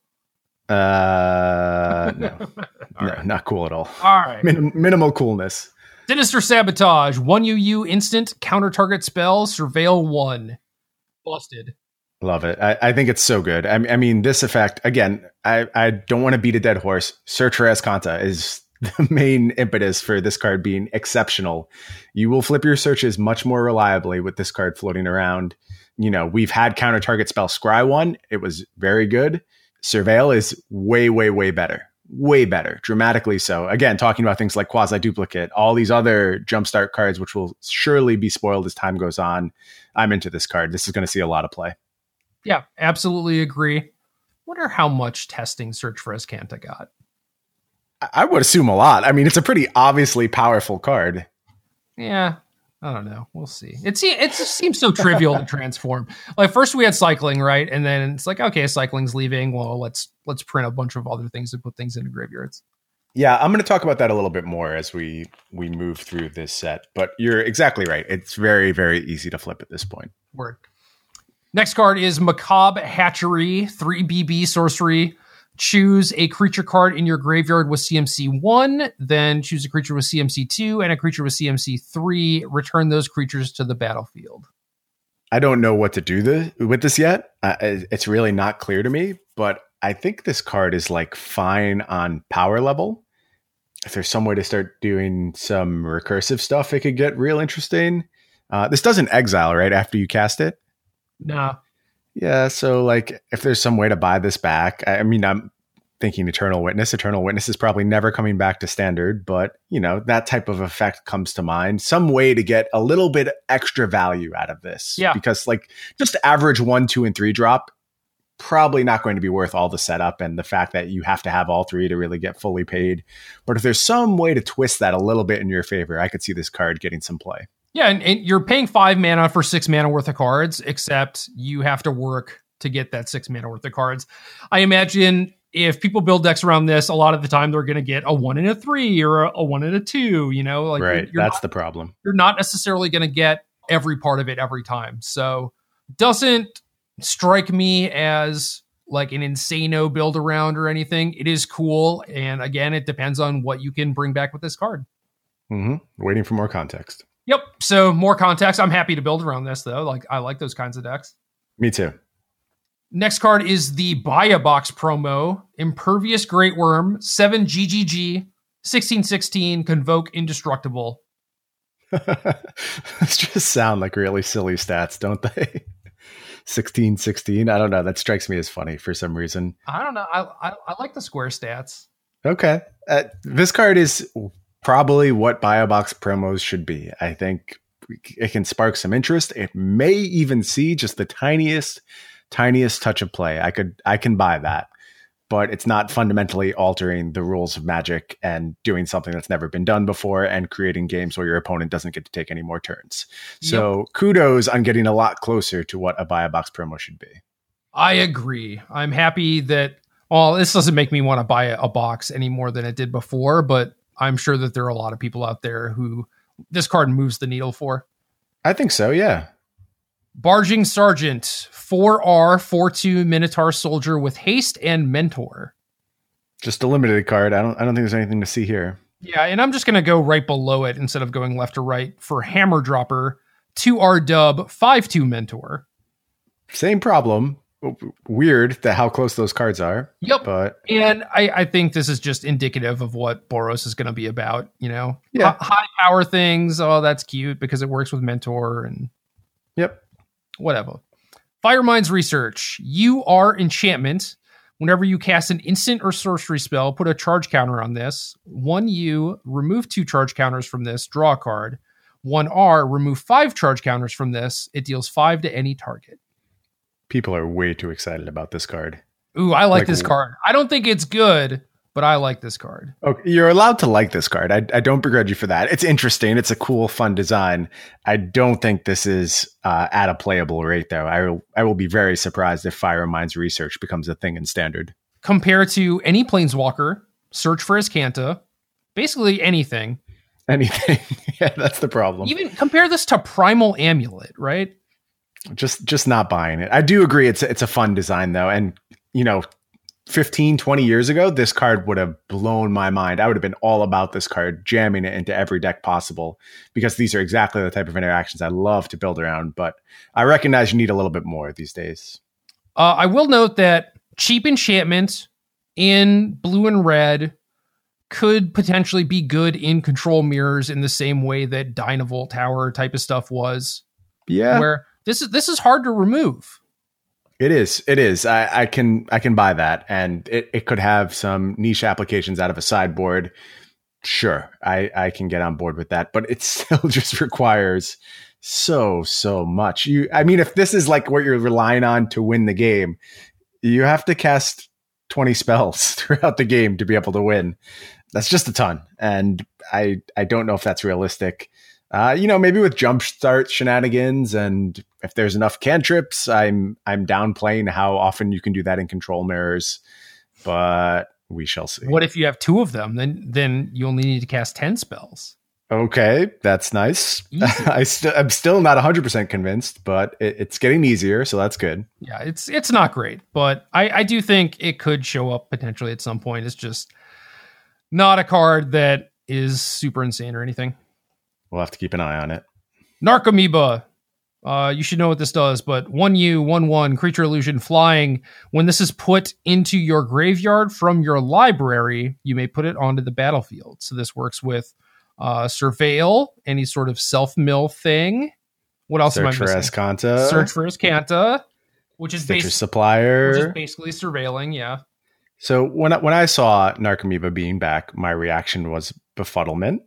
Uh, no, no, right. not cool at all. All right. Minim- minimal coolness. Sinister Sabotage. One UU instant counter target spell. Surveil one. Busted. Love it. I, I think it's so good. I, I mean, this effect again. I, I don't want to beat a dead horse. Search for Azcanta is the main impetus for this card being exceptional. You will flip your searches much more reliably with this card floating around. You know, we've had counter target spell Scry one. It was very good. Surveil is way, way, way better. Way better, dramatically so. Again, talking about things like Quasiduplicate, all these other jumpstart cards, which will surely be spoiled as time goes on. I'm into this card. This is going to see a lot of play. Yeah, absolutely agree. Wonder how much testing Search for Azcanta got. I- I would assume a lot. I mean, it's a pretty obviously powerful card. Yeah, I don't know. We'll see. It se- it seems so trivial to transform. Like first we had cycling, right, and then it's like okay, cycling's leaving. Well, let's let's print a bunch of other things and put things into graveyards. Yeah, I'm going to talk about that a little bit more as we we move through this set. But you're exactly right. It's very very easy to flip at this point. Word. Next card is Macabre Hatchery, 3 BB sorcery. Choose a creature card in your graveyard with CMC 1, then choose a creature with CMC 2 and a creature with CMC 3. Return those creatures to the battlefield. I don't know what to do the, with this yet. Uh, it's really not clear to me, but I think this card is like fine on power level. If there's some way to start doing some recursive stuff, it could get real interesting. Uh, this doesn't exile right after you cast it. Nah. Yeah, so like if there's some way to buy this back, I I mean, I'm thinking Eternal Witness. Eternal Witness is probably never coming back to standard, but you know, that type of effect comes to mind. Some way to get a little bit extra value out of this. Yeah. Because like just average one, two, and three drop probably not going to be worth all the setup and the fact that you have to have all three to really get fully paid. But if there's some way to twist that a little bit in your favor, I could see this card getting some play. Yeah, and, and you're paying five mana for six mana worth of cards, except you have to work to get that six mana worth of cards. I imagine if people build decks around this, a lot of the time they're going to get a one and a three or a, a one and a two. You know, like right. That's not, the problem. you're not necessarily going to get every part of it every time. So doesn't strike me as like an insano build around or anything. It is cool, and again, it depends on what you can bring back with this card. Mm-hmm. Waiting for more context. Yep. So more context. I'm happy to build around this though. Like I like those kinds of decks. Me too. Next card is the Buy a Box promo. Impervious Greatwurm, 7 GGG, 1616, Convoke Indestructible. Those just sound like really silly stats, don't they? 16 16. I don't know. That strikes me as funny for some reason. I don't know. I, I, I like the square stats. Okay. Uh, this card is probably what Buy a Box promos should be. I think it can spark some interest. It may even see just the tiniest, tiniest touch of play. I could, I can buy that, but it's not fundamentally altering the rules of Magic and doing something that's never been done before and creating games where your opponent doesn't get to take any more turns. So kudos on getting a lot closer to what a Buy a Box promo should be. I agree. I'm happy that, well, this doesn't make me want to buy a box any more than it did before, but I'm sure that there are a lot of people out there who this card moves the needle for. I think so. Yeah. Barging Sergeant, 4R, 4 2 Minotaur Soldier with haste and mentor. Just a limited card. I don't, I don't think there's anything to see here. Yeah, and I'm just going to go right below it instead of going left or right for Hammer Dropper, 2R Dub, 5 2 Mentor. Same problem. Weird that how close those cards are. Yep. But And I, I think this is just indicative of what Boros is going to be about. You know, Yeah. Hi- high power things. Oh, that's cute because it works with Mentor and yep. whatever. Firemind's research. You are enchantment. Whenever you cast an instant or sorcery spell, put a charge counter on this. One U, remove two charge counters from this, draw a card. One R, remove five charge counters from this. It deals five to any target. People are way too excited about this card. Ooh, I like, Like this card. I don't think it's good, but I like this card. Okay, you're allowed to like this card. I, I don't begrudge you for that. It's interesting. It's a cool, fun design. I don't think this is uh, at a playable rate, though. I will, I will be very surprised if Firemind's research becomes a thing in standard. Compare to any planeswalker, search for Azcanta, basically anything. Anything. yeah, that's the problem. Even compare this to Primal Amulet, right? Just just not buying it. I do agree it's it's a fun design though and you know 15 20 years ago this card would have blown my mind. I would have been all about this card jamming it into every deck possible because these are exactly the type of interactions I love to build around, but I recognize you need a little bit more these days. Uh, I will note that cheap enchantment in blue and red could potentially be good in control mirrors in the same way that Dynavolt Tower type of stuff was. Yeah. Where this is this is hard to remove. It is. It is. I, I can I can buy that, and it, it could have some niche applications out of a sideboard. Sure, I I can get on board with that, but it still just requires so so much. You, I mean, if this is like what you're relying on to win the game, you have to cast twenty spells throughout the game to be able to win. That's just a ton, and I I don't know if that's realistic. Uh, you know, maybe with jumpstart shenanigans, and if there's enough cantrips, I'm I'm downplaying how often you can do that in control mirrors, but we shall see. What if you have two of them? Then then you only need to cast ten spells. Okay, that's nice. I still I'm still not 100 percent convinced, but it, it's getting easier, so that's good. Yeah, it's it's not great, but I, I do think it could show up potentially at some point. It's just not a card that is super insane or anything. We'll have to keep an eye on it. Narcomoeba. Uh, you should know what this does, but one U, one one creature illusion flying. When this is put into your graveyard from your library, you may put it onto the battlefield. So this works with uh, surveil, any sort of self mill thing. What else am I Search for? Azcanta. Search for Azcanta, which is, bas- which is Supplier. basically surveilling. Yeah. So when I, when I saw Narcomoeba being back, my reaction was befuddlement.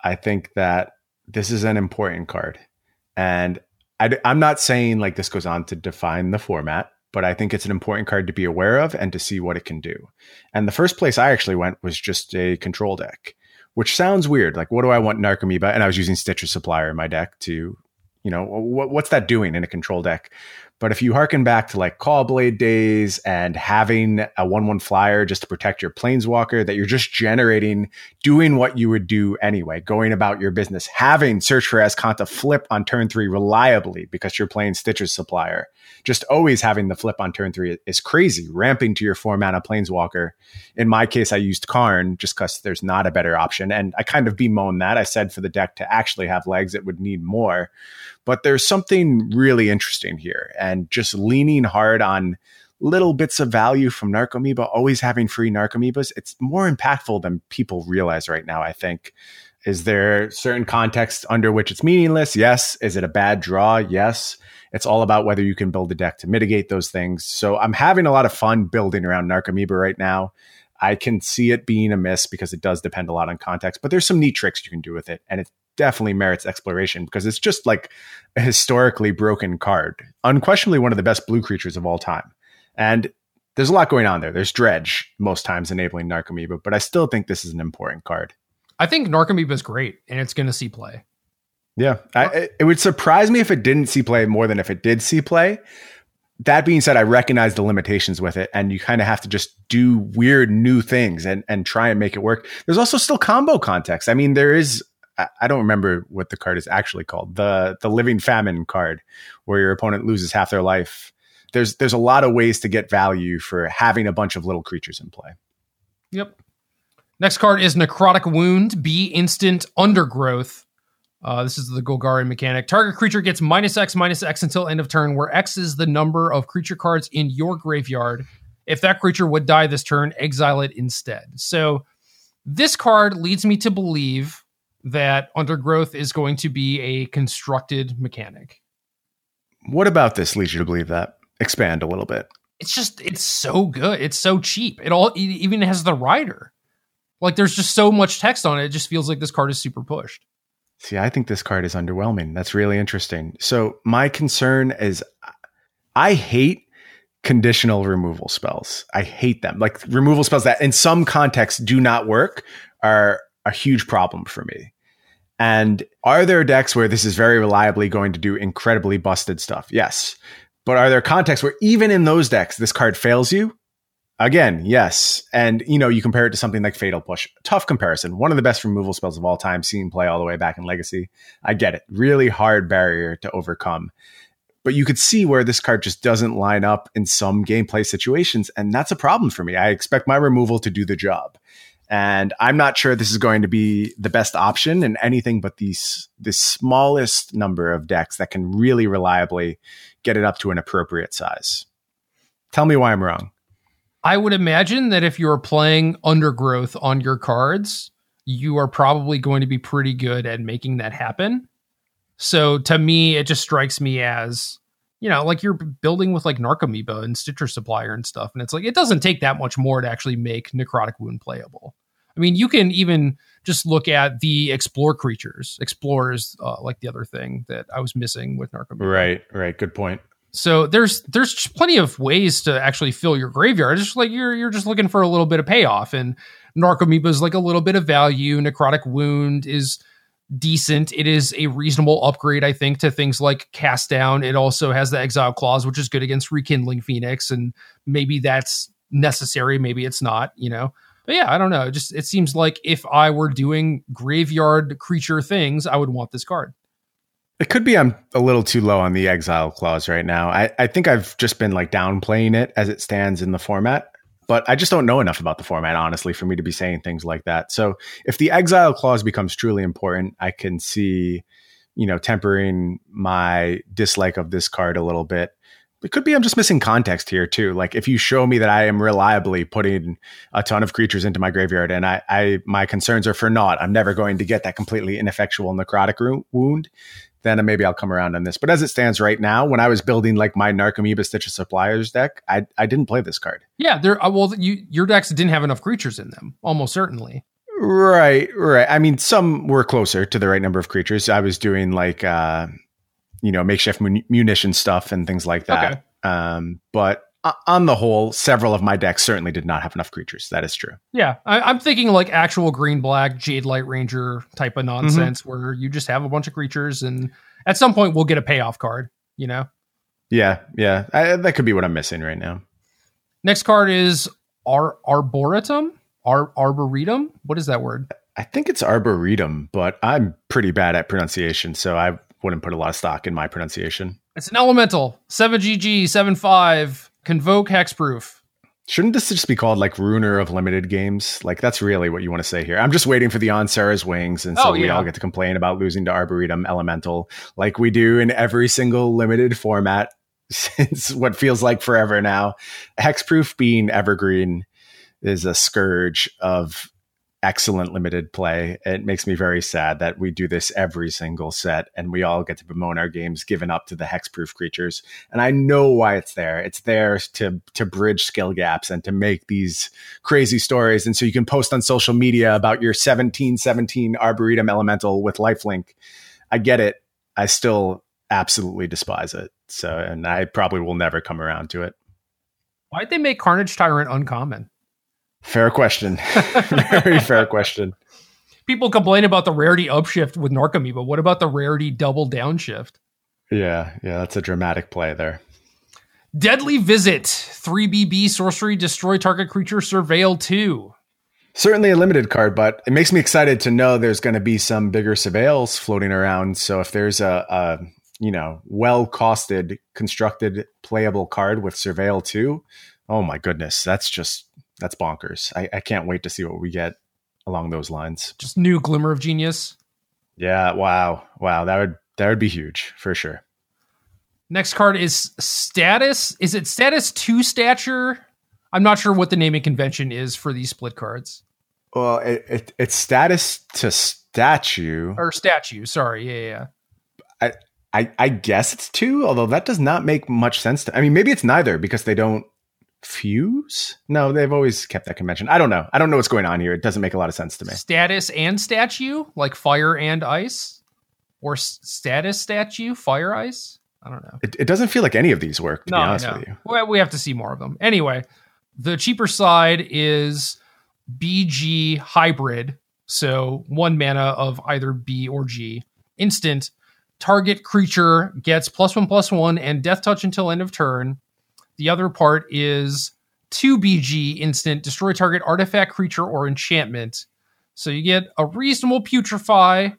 I think that this is an important card, and I, am not saying like this goes on to define the format. but I think it's an important card to be aware of and to see what it can do. And the first place I actually went was just a control deck, which sounds weird. Like, what do I want Narcomoeba? And I was using Stitcher Supplier in my deck to, you know, what, what's that doing in a control deck? But if you harken back to like Caw-Blade days and having a 1 1 flyer just to protect your planeswalker, that you're just generating, doing what you would do anyway, going about your business, having Search for Azcanta flip on turn three reliably because you're playing Stitcher's supplier, just always having the flip on turn three is crazy. Ramping to your four mana planeswalker. In my case, I used Karn just because there's not a better option. And I kind of bemoan that. I said for the deck to actually have legs, it would need more. But there's something really interesting here. And just leaning hard on little bits of value from Narcomoeba, always having free Narcomoebas, it's more impactful than people realize right now, I think. Is there certain context under which it's meaningless? Yes. Is it a bad draw? Yes. It's all about whether you can build a deck to mitigate those things. So I'm having a lot of fun building around Narcomoeba right now. I can see it being a miss because it does depend a lot on context, but there's some neat tricks you can do with it. And it definitely merits exploration because it's just like a historically broken card. Unquestionably one of the best blue creatures of all time. And there's a lot going on there. There's Dredge most times enabling Narcomoeba, but I still think this is an important card. I think Narcomoeba is great and it's going to see play. Yeah. I, it would surprise me if it didn't see play more than if it did see play. That being said, I recognize the limitations with it, and you kind of have to just do weird new things and, and try and make it work. There's also still combo context. I mean, there is I don't remember what the card is actually called. The the living famine card, where your opponent loses half their life. There's there's a lot of ways to get value for having a bunch of little creatures in play. Yep. Next card is Necrotic Wound, B instant undergrowth. Uh, this is the Golgari mechanic. Target creature gets minus X minus X until end of turn, where X is the number of creature cards in your graveyard. If that creature would die this turn, exile it instead. So this card leads me to believe that undergrowth is going to be a constructed mechanic. What about this leads you to believe that? Expand a little bit. It's just it's so good. It's so cheap. It all it even has the rider. Like there's just so much text on it. It just feels like this card is super pushed. See, I think this card is underwhelming. That's really interesting. So my concern is I hate conditional removal spells. I hate them. Like removal spells that in some contexts do not work are a huge problem for me. And are there decks where this is very reliably going to do incredibly busted stuff? Yes. But are there contexts where even in those decks, this card fails you? Again, yes. And, you know, you compare it to something like Fatal Push. Tough comparison. One of the best removal spells of all time, seen play all the way back in Legacy. I get it. Really hard barrier to overcome. But you could see where this card just doesn't line up in some gameplay situations. And that's a problem for me. I expect my removal to do the job. And I'm not sure this is going to be the best option in anything but these the smallest number of decks that can really reliably get it up to an appropriate size. Tell me why I'm wrong. I would imagine that if you're playing undergrowth on your cards, you are probably going to be pretty good at making that happen. So to me, it just strikes me as, you know, like you're building with like Narcomoeba and Stitcher Supplier and stuff. And it's like, it doesn't take that much more to actually make Necrotic Wound playable. I mean, you can even just look at the explore creatures, explorers, uh, like the other thing that I was missing with Narcomoeba. Right, right. Good point. So there's there's plenty of ways to actually fill your graveyard. It's just like you're you're just looking for a little bit of payoff, and Narcomoeba is like a little bit of value. Necrotic Wound is decent. It is a reasonable upgrade, I think, to things like Cast Down. It also has the Exile clause, which is good against Rekindling Phoenix, and maybe that's necessary. Maybe it's not. You know. But yeah, I don't know. It just it seems like if I were doing graveyard creature things, I would want this card. It could be I'm a little too low on the exile clause right now. I, I think I've just been like downplaying it as it stands in the format, but I just don't know enough about the format, honestly, for me to be saying things like that. So if the exile clause becomes truly important, I can see, you know, tempering my dislike of this card a little bit it could be I'm just missing context here too. Like if you show me that I am reliably putting a ton of creatures into my graveyard and I, I my concerns are for naught, I'm never going to get that completely ineffectual necrotic wound, then maybe I'll come around on this. But as it stands right now, when I was building like my Narcomoeba Stitch of Suppliers deck, I I didn't play this card. Yeah, there. Uh, well, you your decks didn't have enough creatures in them, almost certainly. Right, right. I mean, some were closer to the right number of creatures. I was doing like. uh you know makeshift mun- munition stuff and things like that. Okay. Um, but o- on the whole, several of my decks certainly did not have enough creatures. That is true. Yeah, I, I'm thinking like actual green black Jadelight Ranger type of mm-hmm. nonsense where you just have a bunch of creatures, and at some point we'll get a payoff card. You know. Yeah, yeah, I, that could be what I'm missing right now. Next card is Ar- Arboretum. Ar- Arboretum. What is that word? I think it's arboretum, but I'm pretty bad at pronunciation, so I wouldn't put a lot of stock in my pronunciation. It's an elemental. Seven GG. Seven five. Convoke hexproof. Shouldn't this just be called like ruiner of limited games? Like that's really what you want to say here. I'm just waiting for the on Sarah's wings, and so Oh, we all get to complain about losing to Arboretum Elemental, like we do in every single limited format since what feels like forever now. Hexproof being evergreen is a scourge of excellent limited play. It makes me very sad that we do this every single set and we all get to bemoan our games given up to the hexproof creatures. And I know why it's there. It's there to to bridge skill gaps and to make these crazy stories. And so you can post on social media about your 1717 Arboretum Elemental with lifelink. I get it. I still absolutely despise it. So and I probably will never come around to it. Why'd they make Carnage Tyrant uncommon? Fair question. Very fair question. People complain about the rarity upshift with Narcomoeba, but what about the rarity double downshift? Yeah, yeah, that's a dramatic play there. Deadly Visit, 3BB sorcery, destroy target creature, surveil 2. Certainly a limited card, but it makes me excited to know there's going to be some bigger surveils floating around. So if there's a, a you know well costed, constructed, playable card with surveil too, oh my goodness, that's just that's bonkers. I, I can't wait to see what we get along those lines. Just new glimmer of genius. Yeah, wow, wow, that would that would be huge for sure. Next card is status. Is it status 2 stature? I'm not sure what the naming convention is for these split cards. Well, it, it, it's status to statue. Or statue, sorry. Yeah, yeah. I, I I guess it's two, although that does not make much sense to I mean, maybe it's neither because they don't fuse. No, they've always kept that convention. I don't know. I don't know what's going on here. It doesn't make a lot of sense to me. Status and statue, like fire and ice? Or s- status statue, fire ice? I don't know. It, it doesn't feel like any of these work, to No, be honest know. with you. Well, we have to see more of them. Anyway, the cheaper side is BG hybrid. So one mana of either B or G. Instant. Target creature gets plus one plus one and death touch until end of turn. The other part is 2 BG instant. Destroy target artifact, creature, or enchantment. So you get a reasonable putrefy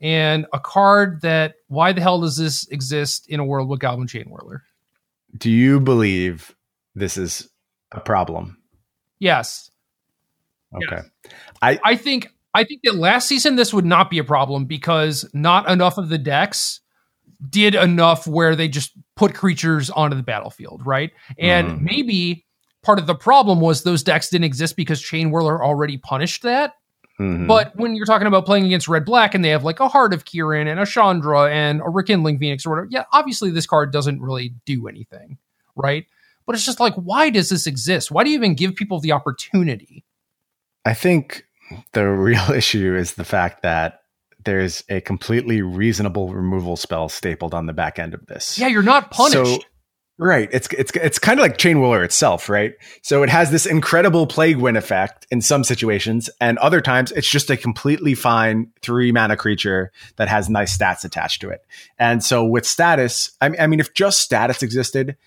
and a card that why the hell does this exist in a world with Goblin Chainwhirler? Do you believe this is a problem? Yes. Okay. I think I think that last season this would not be a problem because not enough of the decks did enough where they just put creatures onto the battlefield, right? And Mhm. maybe part of the problem was those decks didn't exist because Chainwhirler already punished that. Mhm. But when you're talking about playing against Red Black and they have like a Heart of Kiran and a Chandra and a Rekindling Phoenix or whatever, yeah, obviously this card doesn't really do anything, right? But it's just like, why does this exist? Why do you even give people the opportunity? I think the real issue is the fact that there's a completely reasonable removal spell stapled on the back end of this. Yeah, you're not punished. So, right. It's it's it's kind of like Chainwhirler itself, right? So it has this incredible Plague Wind effect in some situations, and other times it's just a completely fine three mana creature that has nice stats attached to it. And so with status, I mean, I mean, if just status existed,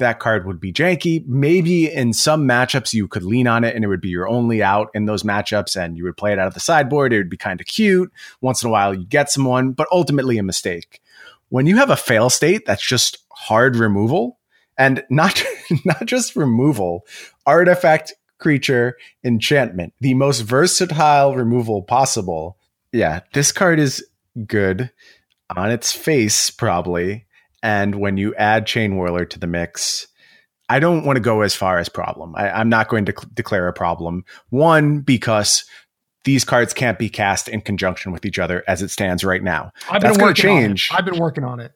that card would be janky. Maybe in some matchups you could lean on it and it would be your only out in those matchups and you would play it out of the sideboard. It would be kind of cute. Once in a while you get someone, but ultimately a mistake. When you have a fail state that's just hard removal and not not just removal, artifact, creature, enchantment, the most versatile removal possible. Yeah, this card is good on its face probably and when you add Chainwhirler to the mix, I don't want to go as far as problem. I, I'm not going to cl- declare a problem. One, because these cards can't be cast in conjunction with each other as it stands right now. I've That's been gonna working change. on it. I've been working on it.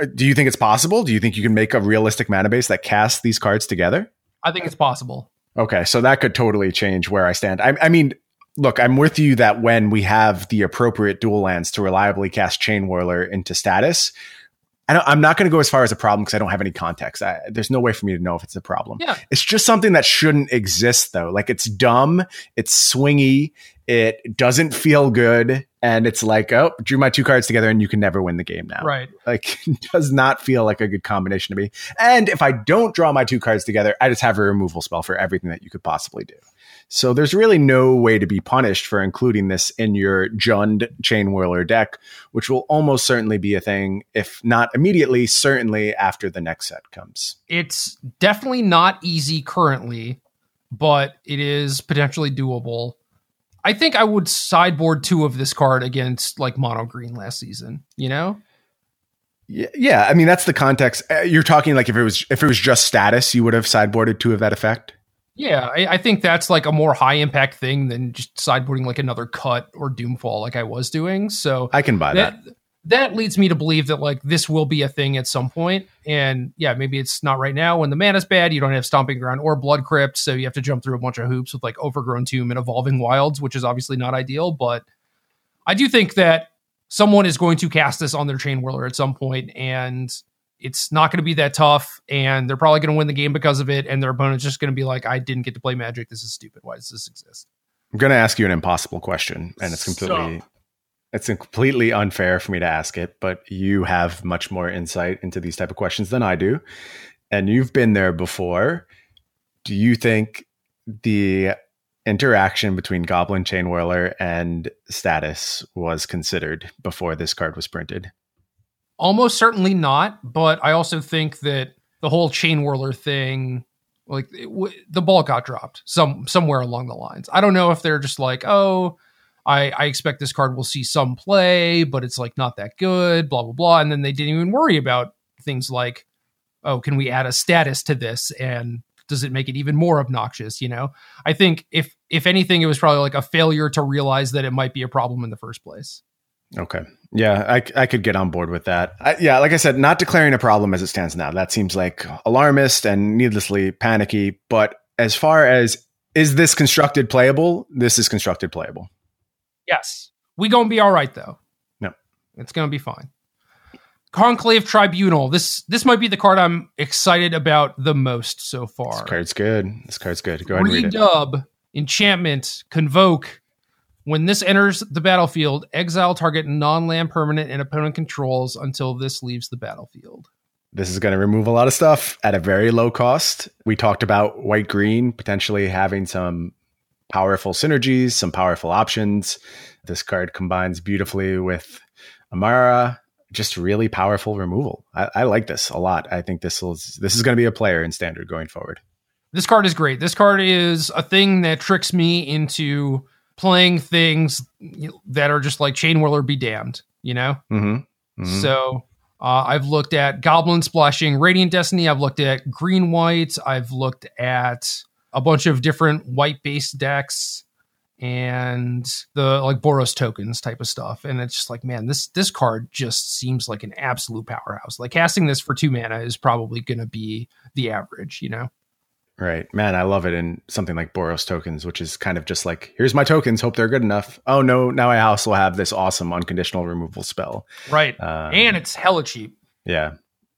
Uh, Do you think it's possible? Do you think you can make a realistic mana base that casts these cards together? I think it's possible. Okay, so that could totally change where I stand. I, I mean, look, I'm with you that when we have the appropriate dual lands to reliably cast Chainwhirler into status, I don't, I'm not going to go as far as a problem because I don't have any context. I, there's no way for me to know if it's a problem. Yeah. It's just something that shouldn't exist though. Like it's dumb, it's swingy, it doesn't feel good, and it's like, oh, drew my two cards together and you can never win the game now. Right. Like does not feel like a good combination to me. And if I don't draw my two cards together, I just have a removal spell for everything that you could possibly do. So there's really no way to be punished for including this in your Jund Chainwhirler deck, which will almost certainly be a thing, if not immediately, certainly after the next set comes. It's definitely not easy currently, but it is potentially doable. I think I would sideboard two of this card against like mono green last season, you know? Yeah, yeah, I mean that's the context. Uh, You're talking like if it was if it was just status, you would have sideboarded two of that effect. Yeah, I, I think that's like a more high impact thing than just sideboarding like another cut or doomfall like I was doing. So I can buy that. that that leads me to believe that like this will be a thing at some point. And yeah, maybe it's not right now when the mana's bad. You don't have stomping ground or blood crypt, so you have to jump through a bunch of hoops with like overgrown tomb and evolving wilds, which is obviously not ideal. But I do think that someone is going to cast this on their Chainwhirler at some point, and it's not going to be that tough. And they're probably going to win the game because of it. And their opponent's just going to be like, "I didn't get to play Magic. This is stupid. Why does this exist?" I'm going to ask you an impossible question, and it's completely So- it's completely unfair for me to ask it, but you have much more insight into these type of questions than I do, and you've been there before. Do you think the interaction between Goblin Chainwhirler and Status was considered before this card was printed? Almost certainly not, but I also think that the whole Chainwhirler thing, like w- the ball got dropped some somewhere along the lines. I don't know if they're just like, oh, I, I expect this card will see some play, but it's like not that good, blah blah blah, and then they didn't even worry about things like, oh, can we add a status to this and does it make it even more obnoxious? You know, I think if if anything, it was probably like a failure to realize that it might be a problem in the first place. Okay. Yeah, I, I could get on board with that. I, yeah, like I said, not declaring a problem as it stands now. That seems like alarmist and needlessly panicky. But as far as is this constructed playable, this is constructed playable. Yes. We gonna be all right though. No. It's gonna be fine. Conclave Tribunal. This this might be the card I'm excited about the most so far. This card's good. This card's good. Go ahead and read it. Redub, enchantment, convoke. When this enters the battlefield, exile target non-land permanent and opponent controls until this leaves the battlefield. This is going to remove a lot of stuff at a very low cost. We talked about white green potentially having some powerful synergies, some powerful options. This card combines beautifully with Amara. Just really powerful removal. I, I like this a lot. I think this will this is going to be a player in standard going forward. This card is great. This card is a thing that tricks me into playing things that are just like Chainwhirler be damned, you know? Mm-hmm. Mhm. So uh, I've looked at Goblin Splashing Radiant Destiny. I've looked at Green White. I've looked at a bunch of different white based decks and the like Boros tokens type of stuff. And it's just like, man, this this card just seems like an absolute powerhouse. Like casting this for two mana is probably going to be the average, you know? Right. Man, I love it in something like Boros tokens, which is kind of just like, here's my tokens, hope they're good enough. Oh no, now I also have this awesome unconditional removal spell. Right. Um, and it's hella cheap. Yeah.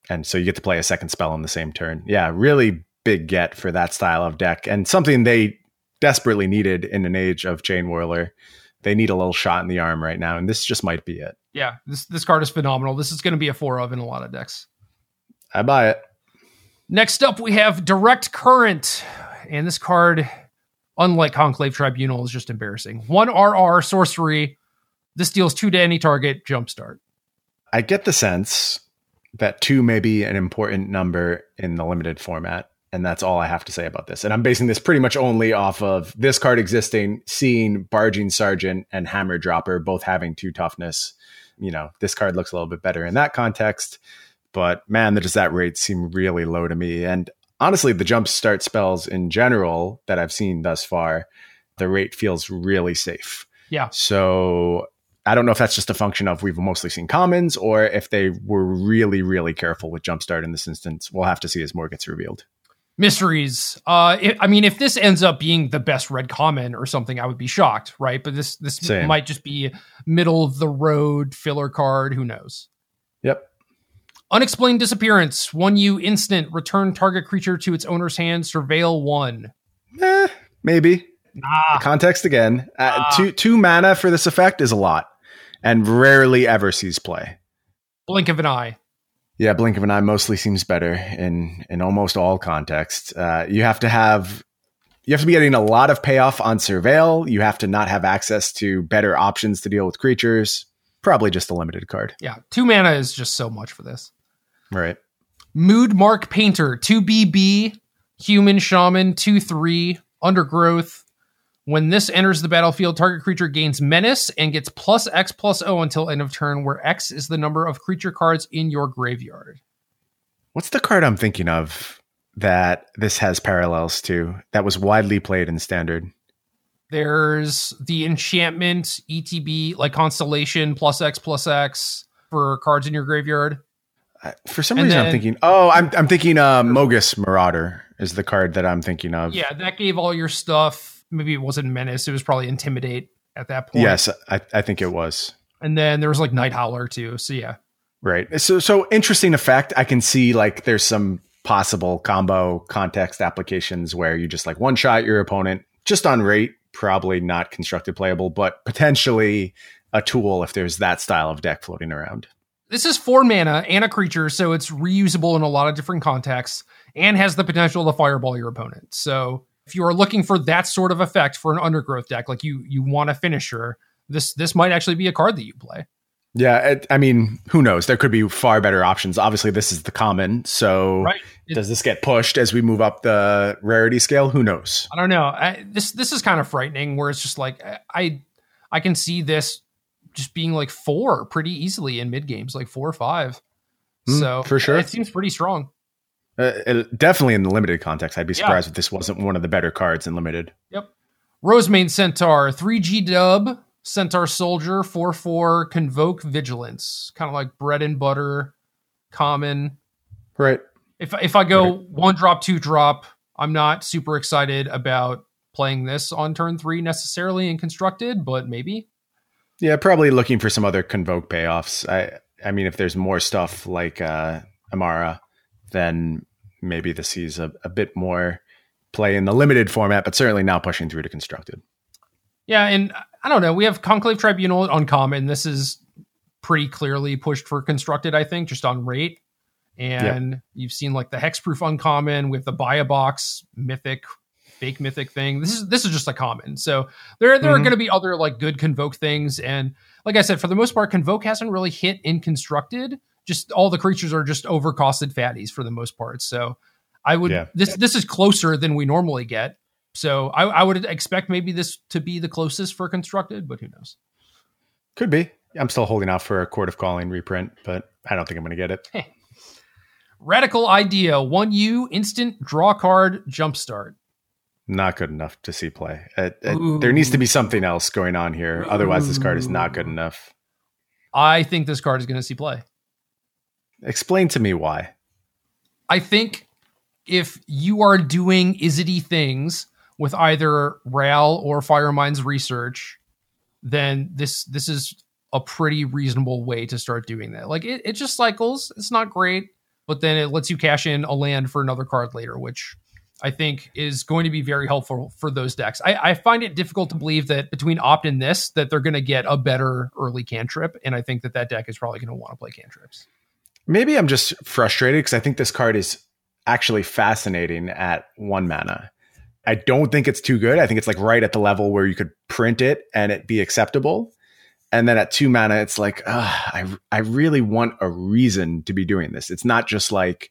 And so you get to play a second spell on the same turn. Yeah, really big get for that style of deck and something they desperately needed in an age of Chainwhirler. They need a little shot in the arm right now, and this just might be it. Yeah, this this card is phenomenal. This is going to be a four of in a lot of decks. I buy it. Next up, we have Direct Current. And this card, unlike Conclave Tribunal, is just embarrassing. One RR sorcery. This deals two to any target, jumpstart. I get the sense that two may be an important number in the limited format. And that's all I have to say about this. And I'm basing this pretty much only off of this card existing, seeing Barging Sergeant and Hammer Dropper both having two toughness. You know, this card looks a little bit better in that context. But man, the that rates seem really low to me. And honestly, the jump start spells in general that I've seen thus far, the rate feels really safe. Yeah. So I don't know if that's just a function of we've mostly seen commons or if they were really, really careful with jumpstart in this instance. We'll have to see as more gets revealed. Mysteries. Uh, it, I mean, if this ends up being the best red common or something, I would be shocked, right? But this this Same. might just be middle of the road filler card. Who knows? Unexplained disappearance. One you instant. Return target creature to its owner's hand. Surveil one. Eh, maybe. Nah. Context again. Uh, Ah. two two mana for this effect is a lot, and rarely ever sees play. Blink of an eye. Yeah, blink of an eye mostly seems better in in almost all contexts. Uh, you have to have you have to be getting a lot of payoff on surveil. You have to not have access to better options to deal with creatures. Probably just a limited card, Yeah. Two mana is just so much for this. Right? Moodmark Painter, 2BB, Human Shaman, 2 3, Undergrowth. When this enters the battlefield, target creature gains Menace and gets plus X plus O until end of turn, where X is the number of creature cards in your graveyard. What's the card I'm thinking of that this has parallels to that was widely played in standard? There's the enchantment, ETB, like Constellation, plus X plus X for cards in your graveyard. For some And reason, I'm thinking. Oh, I'm I'm thinking. Uh, Mogis's Marauder is the card that I'm thinking of. Yeah, that gave all your stuff. Maybe it wasn't Menace, it was probably Intimidate at that point. Yes, I, I think it was. And then there was like Nighthowler too. So yeah. Right. So so interesting effect. I can see like there's some possible combo context applications where you just like one shot your opponent just on rate, probably not constructed playable, but potentially a tool if there's that style of deck floating around. This is four mana and a creature, so it's reusable in a lot of different contexts and has the potential to fireball your opponent. So if you are looking for that sort of effect for an undergrowth deck, like you you want a finisher, this this might actually be a card that you play. Yeah, it, I mean, who knows? There could be far better options. Obviously, this is the common. So Right. Does this get pushed as we move up the rarity scale? Who knows? I don't know. I, this this is kind of frightening. Where it's just like I I can see this just being like four pretty easily in mid games, like four or five. Mm, so for sure. it seems pretty strong. Uh, definitely in the limited context. I'd be Yeah. surprised if this wasn't one of the better cards in limited. Yep. Rosemane Centaur, 3G dub, Centaur Soldier, 4 4, Convoke Vigilance. Kind of like bread and butter, common. Right. If, if I go Right. one drop, two drop, I'm not super excited about playing this on turn three necessarily in constructed, but maybe. Yeah, probably looking for some other convoke payoffs. I I mean, if there's more stuff like uh, Emmara, then maybe this sees a, a bit more play in the limited format, but certainly now pushing through to constructed. Yeah, and I don't know. We have Conclave Tribunal on common. This is pretty clearly pushed for constructed, I think, just on rate. And you've seen like the hexproof uncommon with the buy a box mythic, fake mythic thing. This is this is just a common. So there there are Mhm. going to be other like good convoke things. And like I said, for the most part, convoke hasn't really hit in constructed. Just all the creatures are just overcosted fatties for the most part. So I would Yeah. this this is closer than we normally get. So I, I would expect maybe this to be the closest for constructed, but who knows? Could be. I'm still holding out for a Chord of Calling reprint, but I don't think I'm going to get it. Hey. Radical idea: one U instant draw card jumpstart. Not good enough to see play. It- it- there needs to be something else going on here. Otherwise, this card is not good enough. I think this card is going to see play. Explain to me why. I think if you are doing Izzity things with either Ral or Firemind's research, then this this is a pretty reasonable way to start doing that. Like it, it just cycles. It's not great, but then it lets you cash in a land for another card later, which I think is going to be very helpful for those decks. I, I find it difficult to believe that between opt and this that they're going to get a better early cantrip, and I think that that deck is probably going to want to play cantrips. Maybe I'm just frustrated because I think this card is actually fascinating at one mana. I don't think it's too good. I think it's like right at the level where you could print it and it be acceptable. And then at two mana, it's like, I I really want a reason to be doing this. It's not just like,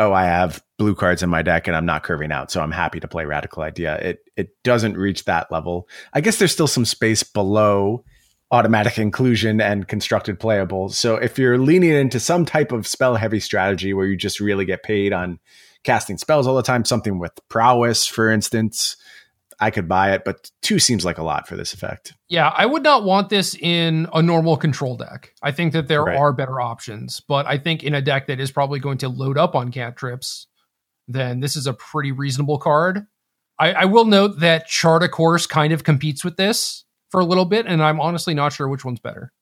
oh, I have blue cards in my deck and I'm not curving out, so I'm happy to play Radical Idea. It it doesn't reach that level. I guess there's still some space below automatic inclusion and constructed playable. So if you're leaning into some type of spell heavy strategy where you just really get paid on casting spells all the time, something with prowess, for instance, I could buy it, but two seems like a lot for this effect. Yeah, I would not want this in a normal control deck. I think that there Right. are better options, but I think in a deck that is probably going to load up on cantrips, then this is a pretty reasonable card. I, I will note that Chart a Course kind of competes with this for a little bit, and I'm honestly not sure which one's better.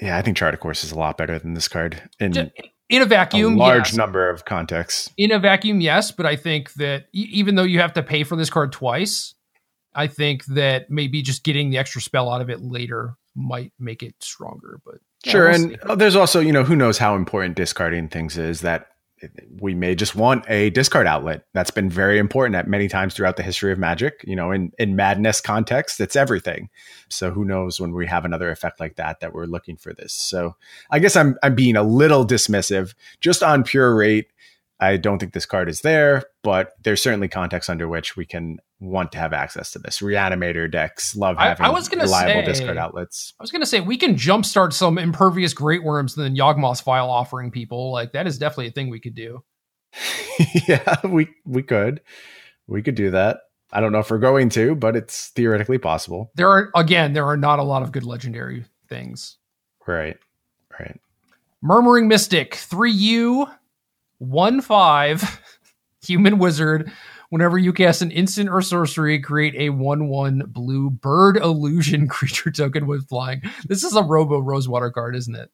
Yeah, I think Chart a Course is a lot better than this card. And Ju- in a a vacuum, large yes. number of contexts. in a vacuum, yes, but I think that e- even though you have to pay for this card twice, I think that maybe just getting the extra spell out of it later might make it stronger. But yeah, Sure, we'll and see. there's also you know who knows how important discarding things is that we may just want a discard outlet. That's been very important at many times throughout the history of Magic. You know, in in madness context, it's everything. So who knows when we have another effect like that that we're looking for this. So I guess I'm I'm being a little dismissive just on pure rate. I don't think this card is there, but there's certainly context under which we can want to have access to this. Reanimator decks love I- having I was gonna reliable say- discard outlets. I was gonna say we can jumpstart some Impervious Greatwurms than Yawgmoth's Vile Offering people. Like that is definitely a thing we could do. yeah, we we could. We could do that. I don't know if we're going to, but it's theoretically possible. There are again, there are not a lot of good legendary things. Right. Right. Murmuring Mystic, 3U, 1 5, human wizard. Whenever you cast an instant or sorcery, create a 1 1 blue bird illusion creature token with flying. This is a Robo Rosewater card, isn't it?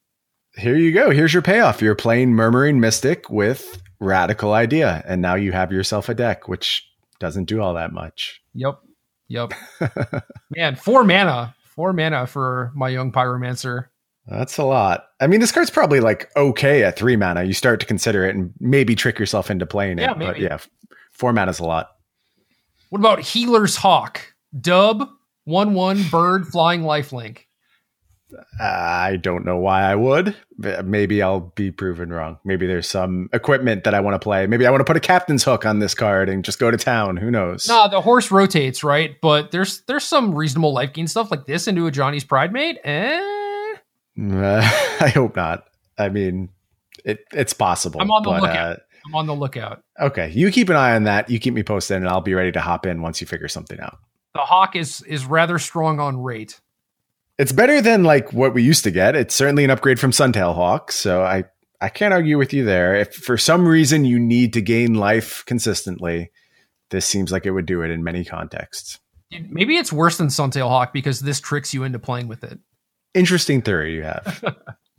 Here you go. Here's your payoff. You're playing Murmuring Mystic with Radical Idea, and now you have yourself a deck, which doesn't do all that much. Yep. Yep. Man, four mana. Four mana for my young pyromancer. That's a lot. I mean, this card's probably like okay at three mana. You start to consider it and maybe trick yourself into playing it. Yeah, But yeah, four mana's a lot. What about Healer's Hawk? Dub, 1 1 bird flying lifelink. I don't know why I would. Maybe I'll be proven wrong. Maybe there's some equipment that I want to play. Maybe I want to put a captain's hook on this card and just go to town. Who knows? Nah, the horse rotates, right? But there's there's some reasonable life gain stuff like this into a Ajani's Pridemate. Eh, Uh, I hope not. I mean, it, it's possible. I'm on the but, lookout. I'm on the lookout. Okay, you keep an eye on that. You keep me posted, and I'll be ready to hop in once you figure something out. The Hawk is is rather strong on rate. It's better than like what we used to get. It's certainly an upgrade from Suntail Hawk. So I I can't argue with you there. If for some reason you need to gain life consistently, this seems like it would do it in many contexts. Maybe it's worse than Suntail Hawk because this tricks you into playing with it. Interesting theory you have.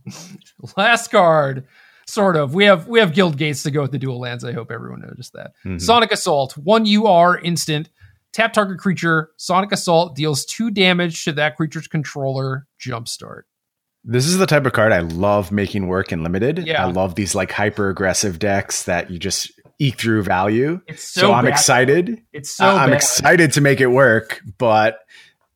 Last card, sort of. We have we have guild gates to go with the dual lands. I hope everyone noticed that. Mhm. Sonic Assault, one UR instant. Tap target creature. Sonic Assault deals two damage to that creature's controller. Jumpstart. This is the type of card I love making work in limited. Yeah. I love these like hyper aggressive decks that you just eke through value. It's So, so, I'm bad. excited. It's so I'm excited to make it work, but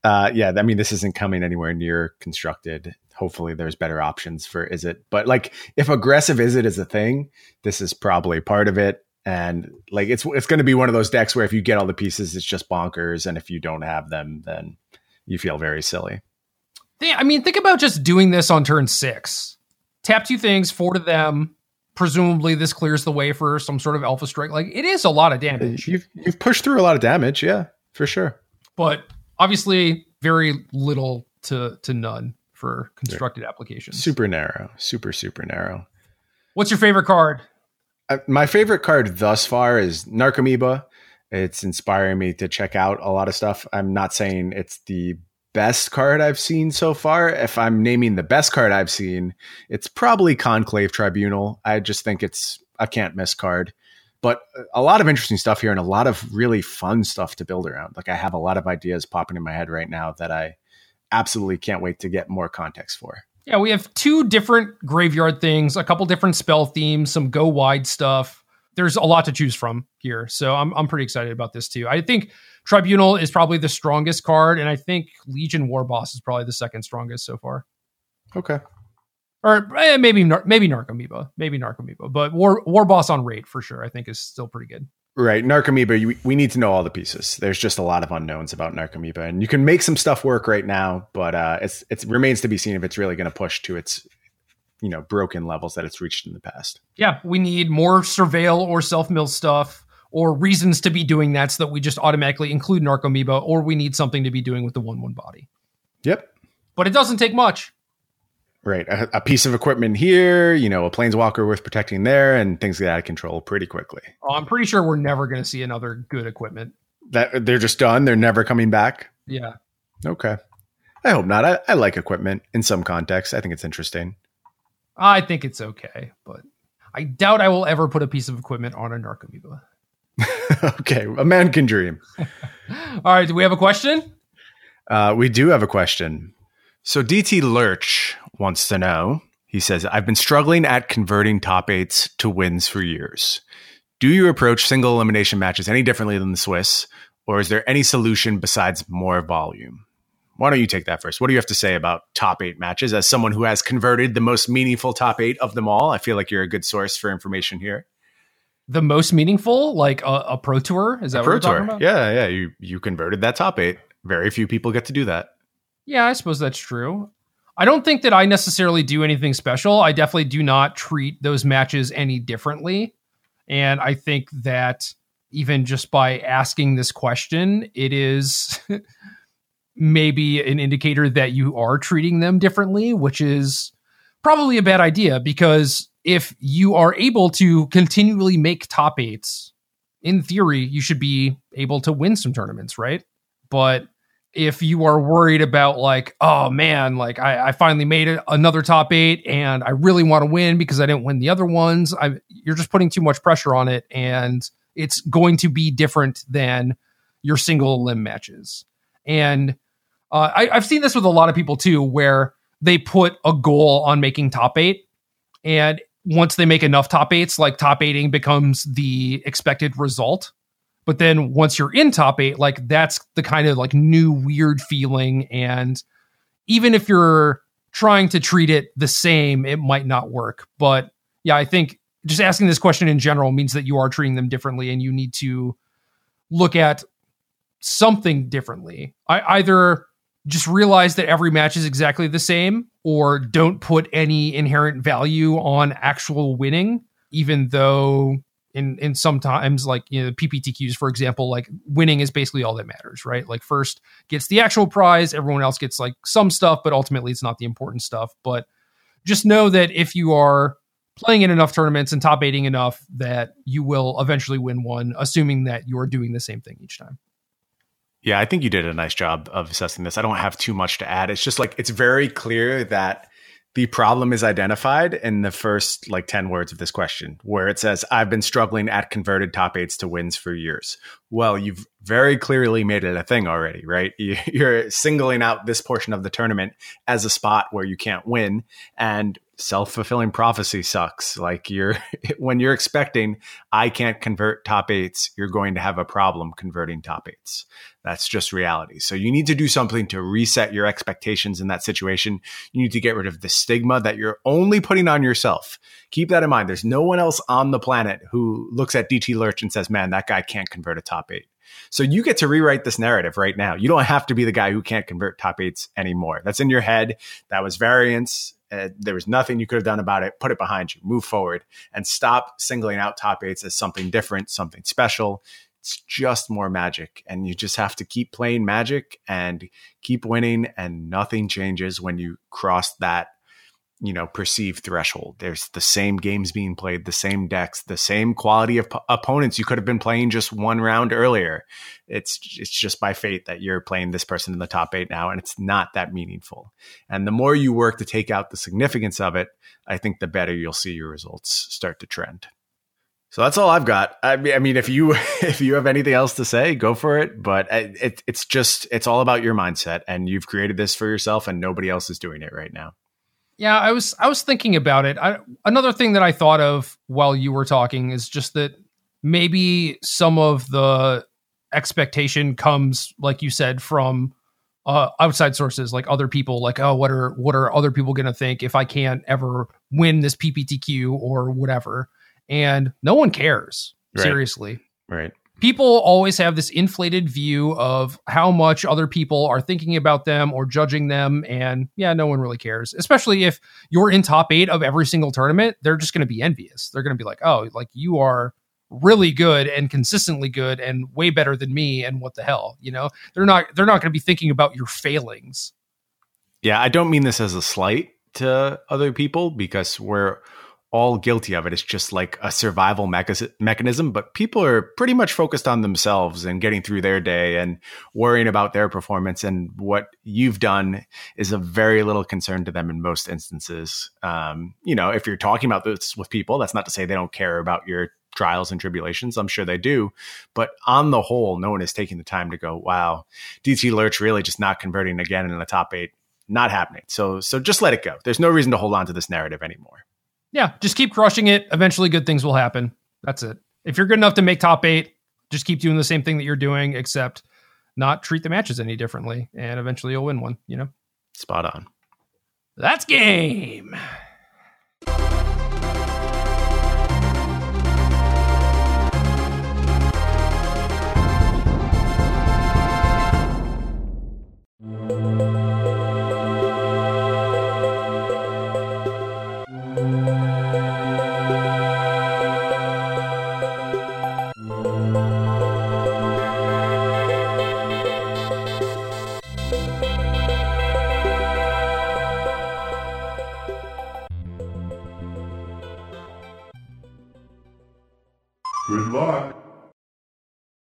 uh, yeah, I mean, this isn't coming anywhere near constructed. Hopefully, there's better options for Izzet. But like, if aggressive Izzet is a thing, this is probably part of it. And like, it's it's going to be one of those decks where if you get all the pieces, it's just bonkers, and if you don't have them, then you feel very silly. I mean, think about just doing this on turn six. Tap two things, four to them. Presumably, this clears the way for some sort of alpha strike. Like it is a lot of damage, You've you've pushed through a lot of damage, yeah, for sure. but obviously very little to to none for constructed applications. Super narrow, super super narrow. What's your favorite card? Uh, my favorite card thus far is Narcomoeba. It's inspiring me to check out a lot of stuff. I'm not saying it's the best card I've seen so far. If I'm naming the best card I've seen, it's probably Conclave Tribunal. I just think it's a can't miss card. But a lot of interesting stuff here and a lot of really fun stuff to build around. Like I have a lot of ideas popping in my head right now that I absolutely can't wait to get more context for. Yeah, we have two different graveyard things, a couple different spell themes, some go wide stuff. There's a lot to choose from here. So I'm I'm pretty excited about this too. I think Tribunal is probably the strongest card, and I think Legion Warboss is probably the second strongest so far. Okay. Or eh, maybe maybe Narcomoeba, maybe Narcomoeba, but War War Boss on rate for sure. I think is still pretty good. Right, Narcomoeba. You, we need to know all the pieces. There's just a lot of unknowns about Narcomoeba, and you can make some stuff work right now, but uh, it's it remains to be seen if it's really going to push to its you know broken levels that it's reached in the past. Yeah, we need more surveil or self mill stuff, or reasons to be doing that, so that we just automatically include Narcomoeba, or we need something to be doing with the one one body. Yep. But it doesn't take much. Right, a, a piece of equipment here, you know, a planeswalker worth protecting there, and things get out of control pretty quickly. Oh, I'm pretty sure we're never going to see another good equipment. That they're just done. They're never coming back. Yeah. Okay, I hope not. I, I like equipment in some contexts. I think it's interesting. I think it's okay, but I doubt I will ever put a piece of equipment on a Narcomoeba. okay, a man can dream. All right, do we have a question? Uh, we do have a question. So DT Lurch wants to know. He says, "I've been struggling at converting top eights to wins for years. Do you approach single elimination matches any differently than the Swiss, or is there any solution besides more volume?" Why don't you take that first? What do you have to say about top eight matches as someone who has converted the most meaningful top eight of them all? I feel like you're a good source for information here. The most meaningful, like a, a pro tour, is that Pro what we're Tour, about? yeah, yeah. You you converted that top eight. Very few people get to do that. Yeah, I suppose that's true. I don't think that I necessarily do anything special. I definitely do not treat those matches any differently. And I think that even just by asking this question, it is maybe an indicator that you are treating them differently, which is probably a bad idea because if you are able to continually make top eights, in theory, you should be able to win some tournaments, right? But if you are worried about like, oh man, like I, I finally made it another top eight and I really want to win because I didn't win the other ones, I, you're just putting too much pressure on it, and it's going to be different than your single limb matches. And uh, I, I've seen this with a lot of people too, where they put a goal on making top eight, and once they make enough top eights, like top eighting becomes the expected result. But then once you're in top eight, like that's the kind of like new weird feeling. And even if you're trying to treat it the same, it might not work. But yeah, I think just asking this question in general means that you are treating them differently and you need to look at something differently. I either just realize that every match is exactly the same or don't put any inherent value on actual winning, even though in in sometimes like you know PPTQs for example like winning is basically all that matters right like first gets the actual prize everyone else gets like some stuff but ultimately it's not the important stuff but just know that if you are playing in enough tournaments and top eighting enough that you will eventually win one assuming that you're doing the same thing each time Yeah, I think you did a nice job of assessing this. I don't have too much to add. It's just like it's very clear that the problem is identified in the first like 10 words of this question, where it says, I've been struggling at converted top eights to wins for years. Well, you've very clearly made it a thing already, right? You- You're singling out this portion of the tournament as a spot where you can't win. And self fulfilling prophecy sucks. Like you're, when you're expecting, I can't convert top eights, you're going to have a problem converting top eights. That's just reality. So you need to do something to reset your expectations in that situation. You need to get rid of the stigma that you're only putting on yourself. Keep that in mind. There's no one else on the planet who looks at DT Lurch and says, man, that guy can't convert a top eight. So you get to rewrite this narrative right now. You don't have to be the guy who can't convert top eights anymore. That's in your head. That was variance. Uh, there was nothing you could have done about it. Put it behind you. Move forward and stop singling out top eights as something different, something special. It's just more magic. And you just have to keep playing magic and keep winning. And nothing changes when you cross that, you know, perceived threshold. There's the same games being played, the same decks, the same quality of p- opponents you could have been playing just one round earlier. It's it's just by fate that you're playing this person in the top eight now, and it's not that meaningful. And the more you work to take out the significance of it, I think the better you'll see your results start to trend. So that's all I've got. I mean, I mean, if you if you have anything else to say, go for it. But it, it's just it's all about your mindset, and you've created this for yourself, and nobody else is doing it right now. Yeah, I was I was thinking about it. I, another thing that I thought of while you were talking is just that maybe some of the expectation comes, like you said, from uh, outside sources, like other people. Like, oh, what are what are other people going to think if I can't ever win this PPTQ or whatever? And no one cares. Right. Seriously, Right. People always have this inflated view of how much other people are thinking about them or judging them and yeah no one really cares especially if you're in top 8 of every single tournament they're just going to be envious. They're going to be like oh like you are really good and consistently good and way better than me and what the hell you know? They're not they're not going to be thinking about your failings. Yeah, I don't mean this as a slight to other people because we're all guilty of it. It's just like a survival mecha- mechanism, but people are pretty much focused on themselves and getting through their day and worrying about their performance. And what you've done is of very little concern to them in most instances. Um, you know, if you're talking about this with people, that's not to say they don't care about your trials and tribulations. I'm sure they do. But on the whole, no one is taking the time to go, wow, DT Lurch really just not converting again in the top eight. Not happening. So so just let it go. There's no reason to hold on to this narrative anymore yeah, just keep crushing it. Eventually, good things will happen. That's it. If you're good enough to make top eight, just keep doing the same thing that you're doing, except not treat the matches any differently, and eventually you'll win one. You know, spot on. That's game.